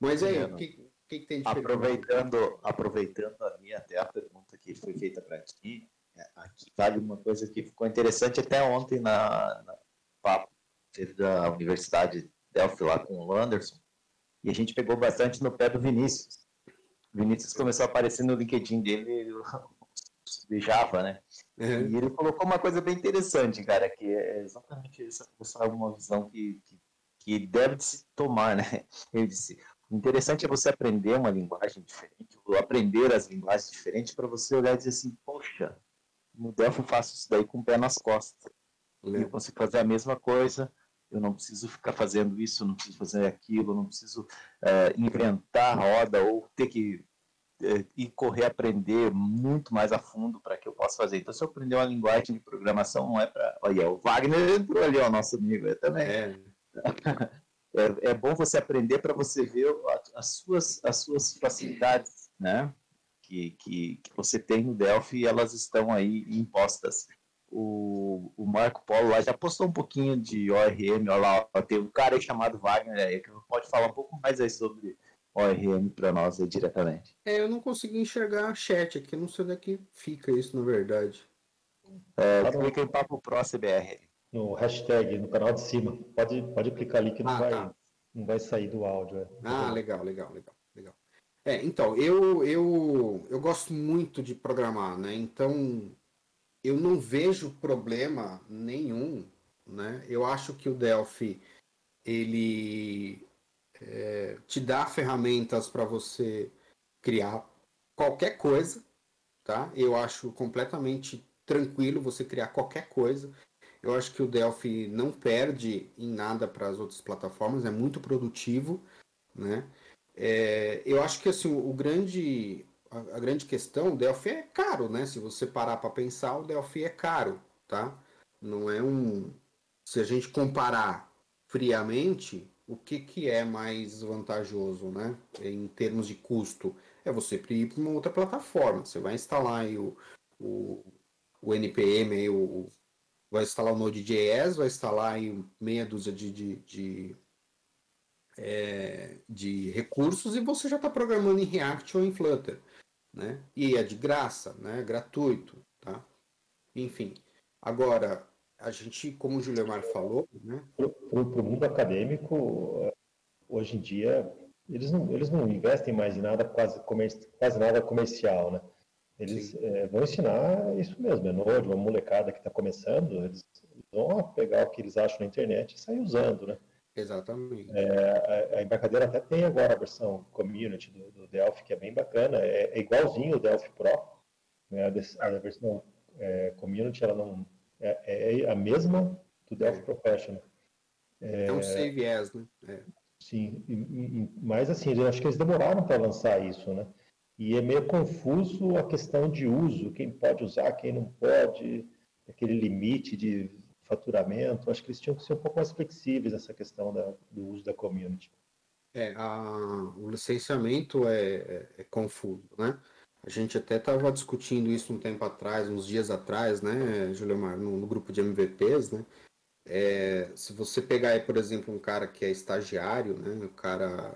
Mas aí, o que, que, que, tem de aproveitando, aproveitando a minha até a pergunta que foi feita para ti, é, aqui vale uma coisa que ficou interessante até ontem na, na papo da Universidade Delphi lá com o Anderson, e a gente pegou bastante no pé do Vinícius. O Vinícius começou a aparecer no LinkedIn dele de Java, né? Uhum. E ele colocou uma coisa bem interessante, cara, que é exatamente essa, essa é uma visão que, que, que deve se tomar, né? [laughs] Ele disse, o interessante é você aprender uma linguagem diferente, ou aprender as linguagens diferentes para você olhar e dizer assim, poxa, no Delphi eu faço isso daí com o pé nas costas. Uhum. Eu consigo fazer a mesma coisa, eu não preciso ficar fazendo isso, não preciso fazer aquilo, não preciso uh, inventar roda ou ter que e correr aprender muito mais a fundo para que eu possa fazer. Então, se eu aprender uma linguagem de programação, não é para. Olha, o Wagner entrou ali, ó, nosso amigo, eu também. É. [laughs] é, é bom você aprender para você ver as suas, as suas facilidades, né? Que, que, que você tem no Delphi e elas estão aí impostas. O, o Marco Polo lá já postou um pouquinho de ORM, olha lá, ó, tem um cara aí chamado Wagner aí que pode falar um pouco mais aí sobre ORM para nós aí diretamente. É, eu não consegui enxergar chat aqui, não sei onde é que fica isso, na verdade. É, clica em Papo Pro CBR. No hashtag, no canal de cima. Pode, pode clicar ali que não, ah, vai, tá. não vai sair do áudio. É. Ah, legal, legal, legal, legal. É, então, eu, eu, eu gosto muito de programar, né? Então, eu não vejo problema nenhum, né? Eu acho que o Delphi, ele é, te dá ferramentas para você criar qualquer coisa, tá? Eu acho completamente tranquilo você criar qualquer coisa. Eu acho que o Delphi não perde em nada para as outras plataformas, é muito produtivo, né? É, eu acho que assim o grande a, a, grande questão, o Delphi é caro, né? Se você parar para pensar, o Delphi é caro, tá? Não é um se a gente comparar friamente, o que, que é mais vantajoso, né? Em termos de custo, é você ir para uma outra plataforma. Você vai instalar o, o, o NPM, aí o, vai instalar o Node.js, vai instalar aí meia dúzia de, de, de, é, de recursos e você já está programando em React ou em Flutter, né? E é de graça, né? Gratuito, tá? Enfim, agora a gente, como o Juliomar falou, né? Para o mundo acadêmico, hoje em dia, eles não, eles não investem mais em nada quase, quase nada comercial, né? Eles é, vão ensinar isso mesmo, é Node, uma molecada que está começando, eles vão pegar o que eles acham na internet e sair usando, né? Exatamente. É, a, a, embarcadeira até tem agora a versão community do, do Delphi, que é bem bacana, é, é igualzinho o Delphi Pro, né? a, a versão é, community ela não, é, é a mesma do Delphi Professional. É, é um save as, né? É. Sim, e, e, mas assim, eu acho que eles demoraram para lançar isso, né? E é meio confuso a questão de uso, quem pode usar, quem não pode, aquele limite de faturamento. Acho que eles tinham que ser um pouco mais flexíveis nessa questão da, do uso da community. É, a, o licenciamento é, é, é, confuso, né? A gente até estava discutindo isso um tempo atrás, uns dias atrás, né, Julio Mar, no, no, grupo de MVPs, né? É, se você pegar aí, por exemplo, um cara que é estagiário, né, o cara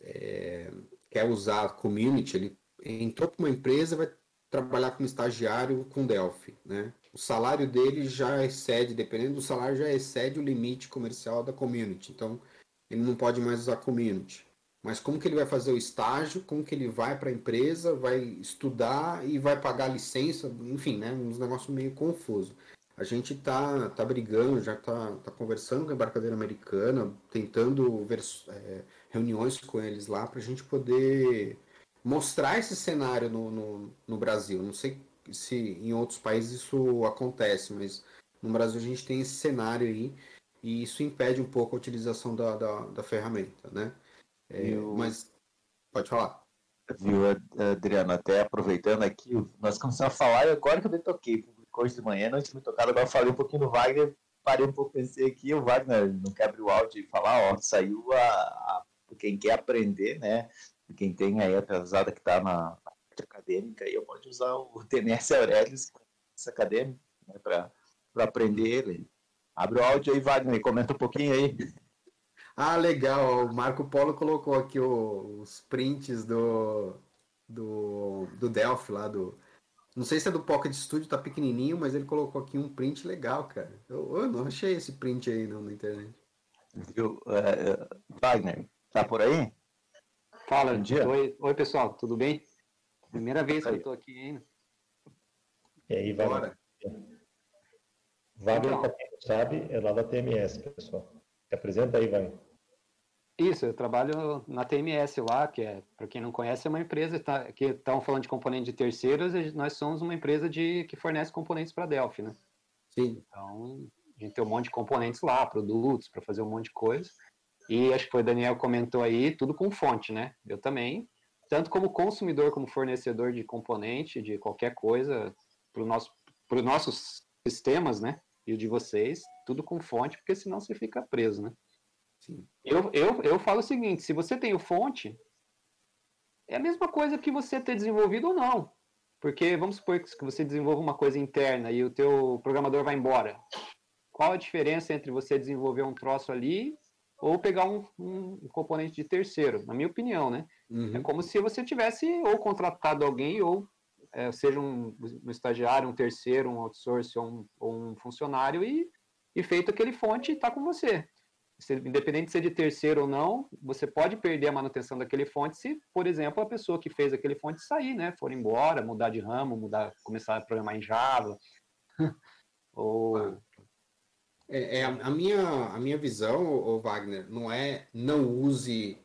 é, quer usar a community, ele entrou para uma empresa vai trabalhar como estagiário com Delphi, né? O salário dele já excede, dependendo do salário, já excede o limite comercial da community. Então, ele não pode mais usar community. Mas como que ele vai fazer o estágio, como que ele vai para a empresa, vai estudar e vai pagar licença, enfim, né? Uns negócios meio confuso. A gente tá, tá brigando, já tá, tá conversando com a embarcadeira americana, tentando ver é, reuniões com eles lá para a gente poder mostrar esse cenário no, no, no, Brasil. Não sei se em outros países isso acontece, mas no Brasil a gente tem esse cenário aí e isso impede um pouco a utilização da, da, da ferramenta, né? É, Eu... Mas pode falar. Viu, Adriano, até aproveitando aqui, nós começamos a falar e agora que eu me toquei, hoje de manhã, não tinha me tocado, agora falei um pouquinho do Wagner, parei um pouco, pensei aqui, o Wagner não quer abrir o áudio e falar, ó, saiu a, a quem quer aprender, né, quem tem aí a atrasada que está na parte acadêmica, aí eu pode usar o [laughs] TNS Aurelius, acadêmico, né, para aprender ele. Abre o áudio aí, Wagner, comenta um pouquinho aí. Ah, legal. O Marco Polo colocou aqui os prints do, do, do Delphi lá, do. Não sei se é do Pocket Studio, tá pequenininho, mas ele colocou aqui um print legal, cara. Eu, eu não achei esse print aí não, na internet. Viu? Uh, Wagner, tá por aí? Fala, Bom dia. Oi, oi, pessoal, tudo bem? Primeira vez que eu tô aqui, hein? E aí, Wagner? Wagner, então, para quem não sabe, é lá da TMS, pessoal. Se apresenta aí, Wagner. Isso, eu trabalho na TMS lá, que é, para quem não conhece, é uma empresa tá, que estão falando de componentes de terceiros, nós somos uma empresa de, que fornece componentes para a Delphi, né? Sim. Então, a gente tem um monte de componentes lá, produtos, para fazer um monte de coisa. E acho que foi o Daniel comentou aí, tudo com fonte, né? Eu também, tanto como consumidor, como fornecedor de componente, de qualquer coisa, para nosso, os nossos sistemas, né? E o de vocês, tudo com fonte, porque senão você fica preso, né? Sim. Eu, eu, eu falo o seguinte: se você tem o fonte, é a mesma coisa que você ter desenvolvido ou não. Porque vamos supor que você desenvolva uma coisa interna e o teu programador vai embora. Qual a diferença entre você desenvolver um troço ali ou pegar um, um componente de terceiro? Na minha opinião, né? Uhum. É como se você tivesse ou contratado alguém ou é, seja um, um, estagiário, um terceiro, um outsource ou um, ou um funcionário e, e feito aquele fonte está com você independente de ser de terceiro ou não, você pode perder a manutenção daquele fonte se, por exemplo, a pessoa que fez aquele fonte sair, né? For embora, mudar de ramo, mudar, começar a programar em Java. [laughs] ou... É, é, a, minha, a minha visão, o Wagner, não é não use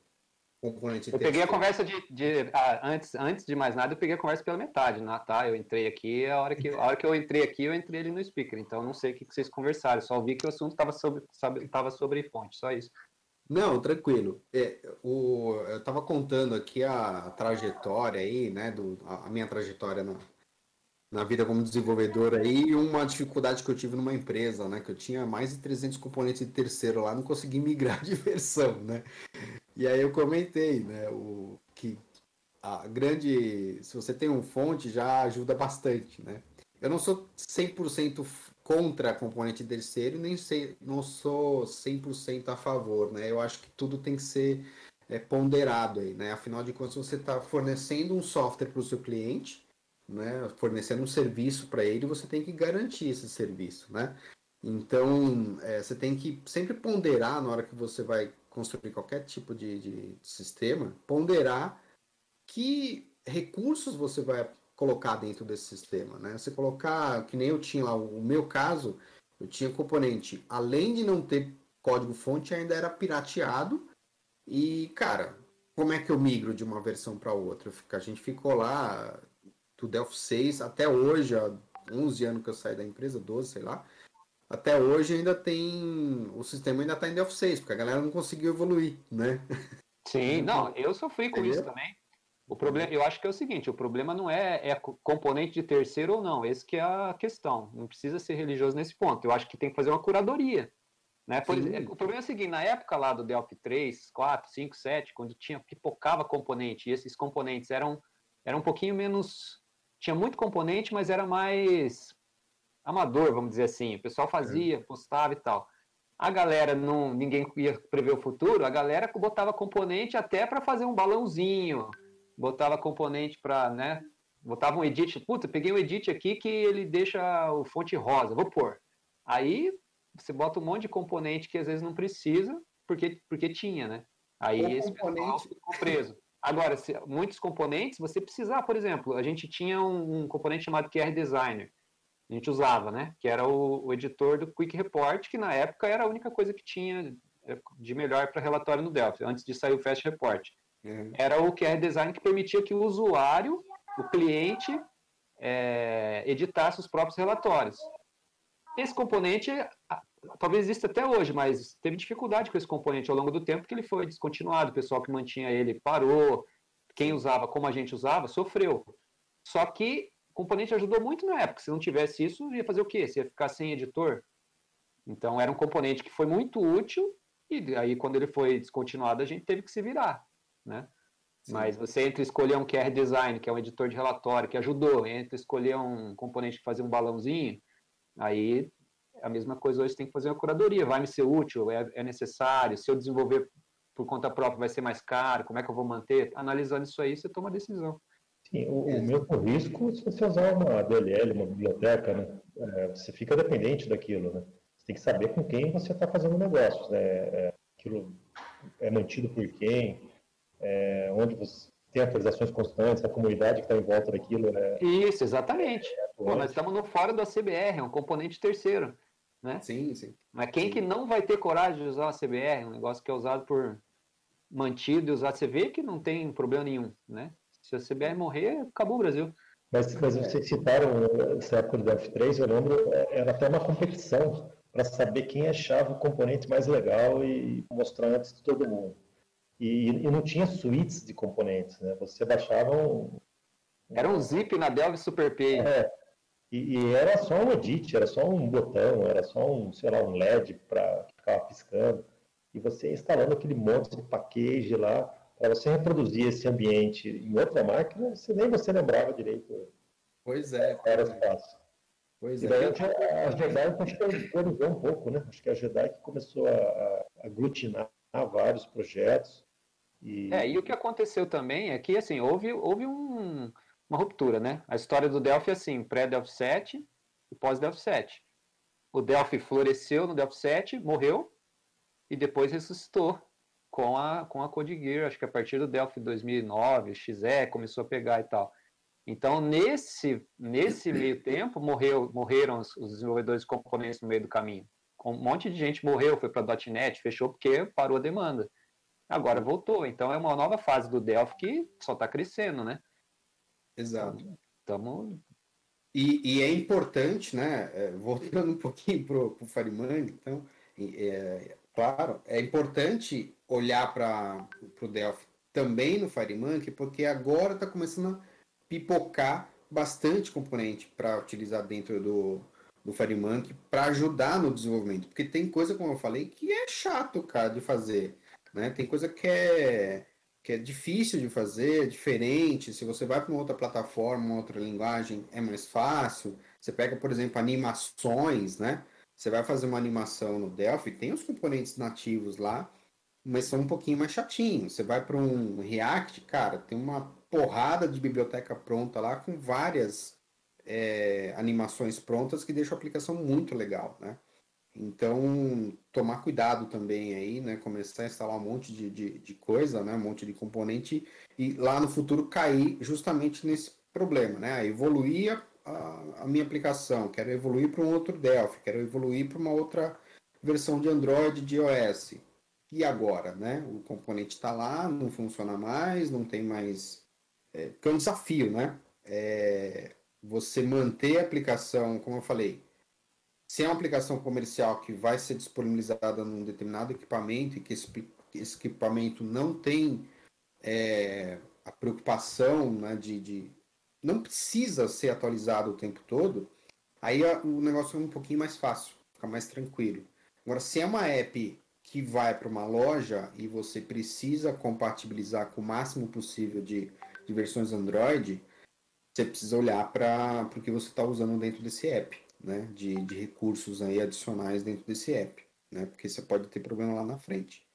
componente Eu peguei a conversa de, de ah, antes, antes de mais nada, eu peguei a conversa pela metade, né? tá? Eu entrei aqui, a hora que, a hora que eu entrei aqui, eu entrei ali no speaker, então não sei o que, que vocês conversaram, só vi que o assunto estava sobre, tava sobre fonte, só isso. Não, tranquilo. É, o, eu estava contando aqui a, trajetória aí, né, do, a, a minha trajetória na, na vida como desenvolvedor aí uma dificuldade que eu tive numa empresa, né, que eu tinha mais de 300 componentes de terceiro lá, não consegui migrar [laughs] de versão, né? E aí eu comentei, né, o, que a grande, se você tem um fonte, já ajuda bastante, né? Eu não sou 100% contra componente terceiro, nem sei, não sou 100% a favor, né? Eu acho que tudo tem que ser é, ponderado aí, né? Afinal de contas, você está fornecendo um software para o seu cliente, né? Fornecendo um serviço para ele, você tem que garantir esse serviço, né? Então, é, você tem que sempre ponderar na hora que você vai construir qualquer tipo de, de sistema, ponderar que recursos você vai colocar dentro desse sistema, né? Você colocar, que nem eu tinha lá, o meu caso, eu tinha componente, além de não ter código fonte, ainda era pirateado. E, cara, como é que eu migro de uma versão para outra? A gente ficou lá do Delphi 6 até hoje, há 11 anos que eu saí da empresa, 12, sei lá até hoje ainda tem. O sistema ainda está em Delphi 6, porque a galera não conseguiu evoluir, né? Sim, não, eu sofri com isso também. O problema, eu acho que é o seguinte, o problema não é, é componente de terceiro ou não, esse que é a questão. Não precisa ser religioso nesse ponto. Eu acho que tem que fazer uma curadoria. Né? Por, o problema é o seguinte, na época lá do Delphi 3, 4, 5, 7, quando tinha pipocava componente, e esses componentes eram, eram um pouquinho menos. Tinha muito componente, mas era mais amador, vamos dizer assim. O pessoal fazia, postava e tal. A galera não. Ninguém ia prever o futuro, a galera botava componente até para fazer um balãozinho, botava componente para, né? Botava um edit. Puta, peguei um edit aqui que ele deixa o fonte rosa, vou pôr. Aí você bota um monte de componente que às vezes não precisa, porque, porque tinha, né? Aí o esse componente ficou preso. Agora, se, muitos componentes, você precisar, por exemplo, a gente tinha um, um, componente chamado QR Designer, a gente usava, né? Que era o, o, editor do Quick Report, que na época era a única coisa que tinha é, de melhor para relatório no Delphi, antes de sair o Fast Report. Uhum. Era o QR Design que permitia que o usuário, o cliente, é, editasse os próprios relatórios. Esse componente talvez exista até hoje, mas teve dificuldade com esse componente ao longo do tempo, porque ele foi descontinuado, o pessoal que mantinha ele parou, quem usava como a gente usava, sofreu. Só que componente ajudou muito na época, se não tivesse isso, ia fazer o quê? Você ia ficar sem editor? Então era um componente que foi muito útil, e aí quando ele foi descontinuado, a gente teve que se virar, né? Sim. Mas você entre escolher um QR Design, que é um editor de relatório, que ajudou, entre escolher um componente que fazia um balãozinho, aí a mesma coisa hoje tem que fazer uma curadoria. Vai me ser útil? É, é, necessário? Se eu desenvolver por conta própria vai ser mais caro? Como é que eu vou manter? Analisando isso aí, você toma a decisão. Sim, o, o mesmo risco se você usar uma DLL, uma biblioteca, né? É, você fica dependente daquilo, né? Você tem que saber com quem você está fazendo negócios, né? É, aquilo é mantido por quem, é, onde você tem atualizações constantes, a comunidade que está em volta daquilo. É, Isso, exatamente. Pô, nós estamos no fora da CBR, é um componente terceiro. Né? Sim, sim. Mas quem sim. que não vai ter coragem de usar a CBR, um negócio que é usado por mantido e usado, você vê que não tem problema nenhum, né? Se a CBR morrer, acabou o Brasil. Mas, mas vocês citaram essa época do F3, eu lembro, era até uma competição para saber quem achava o componente mais legal e mostrar antes de todo mundo. E, e não tinha suítes de componentes, né? Você baixava um... Era um zip na Delve Super P. É, e, e, era só um edit, era só um botão, era só um, sei lá, um LED para ficar piscando. E você instalando aquele monte de package lá, para você reproduzir esse ambiente em outra máquina, você nem você lembrava direito. Pois é. Era espaço. Pois e daí é. a Jedi acho que organizou um pouco, né? Acho que a Jedi que começou a, a aglutinar vários projetos. E... É, e o que aconteceu também é que, assim, houve, houve um uma ruptura, né? A história do Delphi é assim, pré-Delphi 7 e pós-Delphi 7. O Delphi floresceu no Delphi 7, morreu e depois ressuscitou com a com a Code Gear, acho que a partir do Delphi 2009, XE começou a pegar e tal. Então, nesse nesse meio tempo, morreu, morreram os, os desenvolvedores de componentes no meio do caminho. Um monte de gente morreu, foi para .NET, fechou porque parou a demanda. Agora voltou, então é uma nova fase do Delphi que só está crescendo, né? Exato. Então, e, e, é importante, né? É, voltando um pouquinho para o Farimang, então, é, claro, é importante olhar para o Delphi também no FireMonkey, porque agora está começando a pipocar bastante componente para utilizar dentro do, do FireMonkey para ajudar no desenvolvimento. Porque tem coisa, como eu falei, que é chato, cara, de fazer. Né? Tem coisa que é que é difícil de fazer, é diferente. Se você vai para uma outra plataforma, uma outra linguagem, é mais fácil. Você pega, por exemplo, animações, né? Você vai fazer uma animação no Delphi, tem os componentes nativos lá, mas são um pouquinho mais chatinhos. Você vai para um React, cara, tem uma porrada de biblioteca pronta lá com várias é, animações prontas que deixam a aplicação muito legal, né? Então, tomar cuidado também aí, né? Começar a instalar um monte de, de, de, coisa, né? Um monte de componente e lá no futuro cair justamente nesse problema, né? Evoluir a, a, a minha aplicação, quero evoluir para um outro Delphi, quero evoluir para uma outra versão de Android, de iOS. E agora, né? O componente está lá, não funciona mais, não tem mais... É, que é um desafio, né? É, você manter a aplicação, como eu falei, se é uma aplicação comercial que vai ser disponibilizada num determinado equipamento e que esse, esse equipamento não tem é, a preocupação né, de, de, Não precisa ser atualizado o tempo todo, aí a, o negócio é um pouquinho mais fácil, fica mais tranquilo. Agora, se é uma app que vai para uma loja e você precisa compatibilizar com o máximo possível de, de versões Android, você precisa olhar para o que você está usando dentro desse app, né? De, de recursos aí adicionais dentro desse app, né? Porque você pode ter problema lá na frente.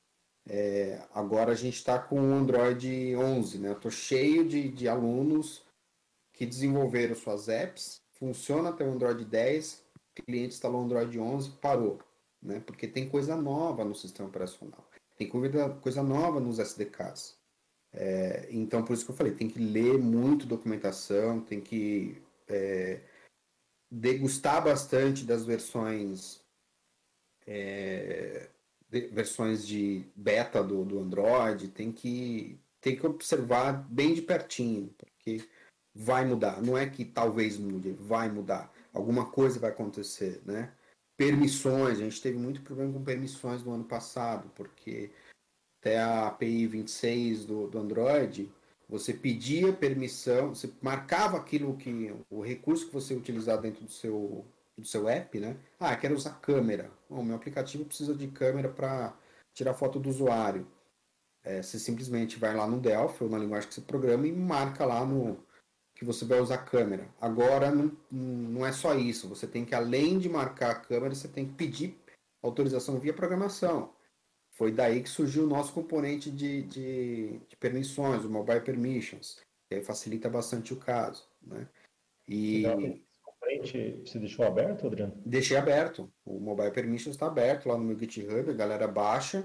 É, agora a gente está com o Android 11, né? Eu estou cheio de, de alunos que desenvolveram suas apps, funciona até o Android 10, o cliente instalou o Android 11, parou, né? Porque tem coisa nova no sistema operacional, tem coisa, nova nos SDKs. É, então, por isso que eu falei, tem que ler muito documentação, tem que é, degustar bastante das versões é, versões de beta do, do Android, tem que, tem que observar bem de pertinho, porque vai mudar. Não é que talvez mude, vai mudar. Alguma coisa vai acontecer, né? Permissões, a gente teve muito problema com permissões no ano passado, porque até a API 26 do, do Android, você pedia permissão, você marcava aquilo que o recurso que você utilizar dentro do seu do seu app, né? Ah, quero usar câmera. O meu aplicativo precisa de câmera para tirar foto do usuário. É, você simplesmente vai lá no Delphi ou na linguagem que você programa e marca lá no que você vai usar câmera. Agora não, não é só isso. Você tem que além de marcar a câmera, você tem que pedir autorização via programação. Foi daí que surgiu o nosso componente de, de, de permissões, o Mobile Permissions, que facilita bastante o caso, né? E frente você deixou aberto, Adriano? Deixei aberto. O Mobile Permissions está aberto lá no meu GitHub, a galera baixa.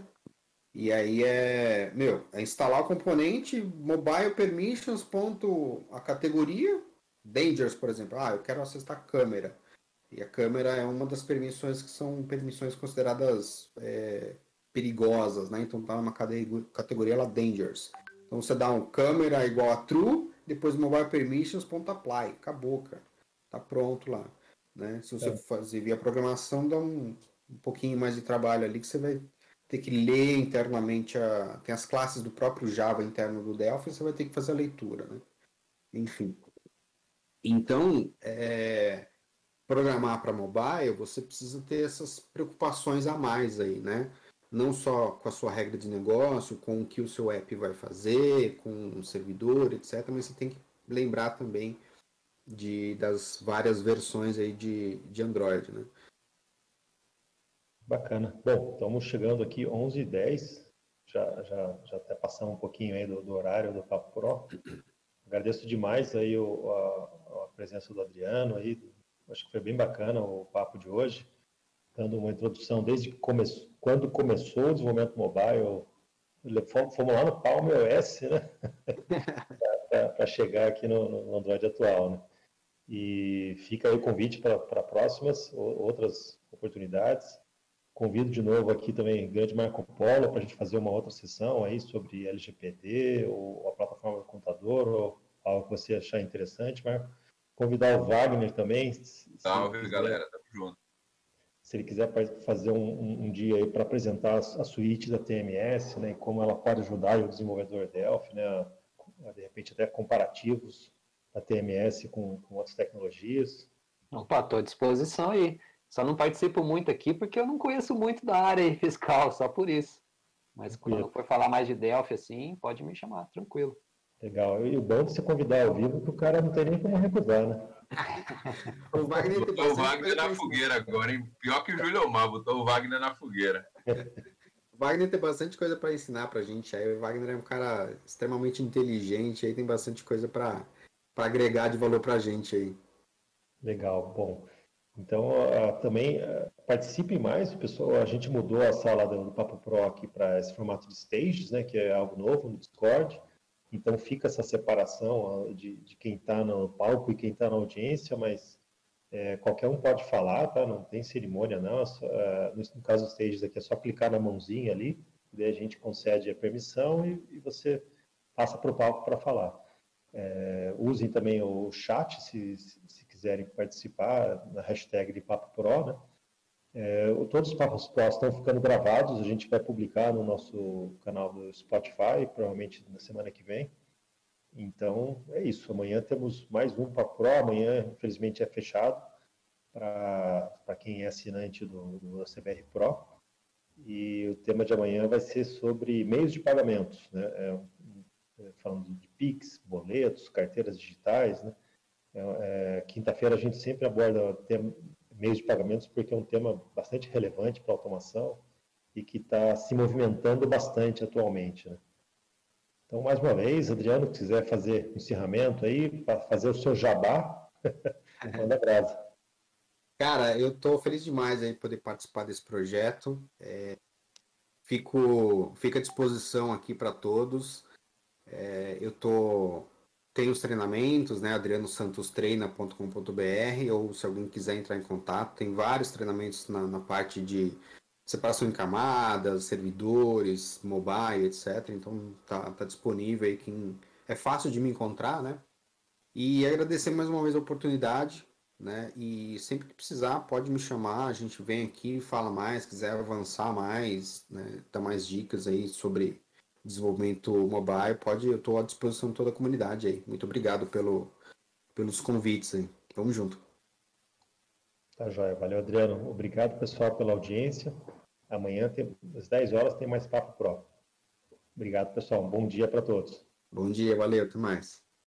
E aí é, meu, é instalar o componente mobile permissions ponto a categoria Dangers, por exemplo. Ah, eu quero acessar a câmera. E a câmera é uma das permissões que são permissões consideradas é, perigosas, né? Então tá numa categoria lá Dangers. Então você dá um câmera igual a true, depois mobile permissions ponto apply. Acabou, cara tá pronto lá. Né? Se você é. fazer via programação, dá um, um pouquinho mais de trabalho ali que você vai ter que ler internamente a, tem as classes do próprio Java interno do Delphi, você vai ter que fazer a leitura, né? Enfim. Então, é, programar para mobile, você precisa ter essas preocupações a mais aí, né? Não só com a sua regra de negócio, com o que o seu app vai fazer, com o servidor, etc. Mas você tem que lembrar também de, das várias versões aí de, de Android, né? Bacana. Bom, estamos chegando aqui 11h10, já, já, já até passamos um pouquinho aí do, do horário do Papo Pro. Agradeço demais aí o, a, a, presença do Adriano aí, acho que foi bem bacana o papo de hoje, dando uma introdução desde come, quando começou o desenvolvimento mobile, fomos lá no Palm OS, né? [laughs] para chegar aqui no, no Android atual, né? E fica aí o convite para próximas, outras oportunidades. Convido de novo aqui também grande Marco Polo para a gente fazer uma outra sessão aí sobre LGPD ou a plataforma do computador ou algo que você achar interessante, Marco. Convidar o Wagner também. Salve, galera. Tamo junto. Se ele quiser fazer um, um, um dia aí para apresentar a, suíte da TMS, né, e como ela pode ajudar o desenvolvedor Delphi, né, de repente até comparativos a TMS com, com outras tecnologias? Opa, estou à disposição aí. Só não participo muito aqui porque eu não conheço muito da área [laughs] fiscal, só por isso. Mas quando for falar mais de Delphi, assim, pode me chamar, tranquilo. Legal. E o bom de se convidar ao vivo que o cara não tem nem como recusar, né? [laughs] o Wagner botou o Wagner na fogueira agora, hein? Pior que o Júlio Omar, botou o Wagner na fogueira. [laughs] o Wagner tem bastante coisa para ensinar pra gente. Aí o Wagner é um cara extremamente inteligente, aí tem bastante coisa para para agregar de valor para a gente aí. Legal, bom. Então, também uh, participe mais, pessoal. A gente mudou a sala do, do Papo Pro aqui para esse formato de stages, né, que é algo novo no Discord. Então, fica essa separação de, de, quem está no palco e quem está na audiência, mas é, qualquer um pode falar, tá? Não tem cerimônia, não. É só, no, no, caso dos stages aqui, é só clicar na mãozinha ali, daí a gente concede a permissão e, e você passa para o palco para falar. É, usem também o chat se, se, quiserem participar na hashtag de Papo Pro, né? É, todos os papos Pro estão ficando gravados, a gente vai publicar no nosso canal do Spotify, provavelmente na semana que vem. Então, é isso. Amanhã temos mais um para Pro. Amanhã, infelizmente, é fechado para quem é assinante do, do CBR Pro. E o tema de amanhã vai ser sobre meios de pagamentos, né? É, é, falando de PIX, boletos, carteiras digitais, né? É, é, Quinta-feira a gente sempre aborda meios de pagamentos porque é um tema bastante relevante para a automação e que está se movimentando bastante atualmente, né? Então, mais uma vez, Adriano, se quiser fazer encerramento aí, para fazer o seu jabá, [laughs] manda brasa. Cara, eu estou feliz demais aí poder participar desse projeto. É, fico, fico à disposição aqui para todos. É, eu tô tenho os treinamentos, né? adrianosantostreina.com.br ou se alguém quiser entrar em contato, tem vários treinamentos na, na parte de separação em camadas, servidores, mobile, etc. Então tá, tá disponível aí quem é fácil de me encontrar, né? E agradecer mais uma vez a oportunidade né? E sempre que precisar, pode me chamar, a gente vem aqui, fala mais, quiser avançar mais, né? Dar mais dicas aí sobre desenvolvimento mobile, pode, eu estou à disposição de toda a comunidade aí. Muito obrigado pelo, pelos convites aí. Vamos junto. Tá joia. Valeu, Adriano. Obrigado, pessoal, pela audiência. Amanhã, tem, às 10 horas, tem mais Papo Pro. Obrigado, pessoal. Um bom dia para todos. Bom dia, valeu, até mais.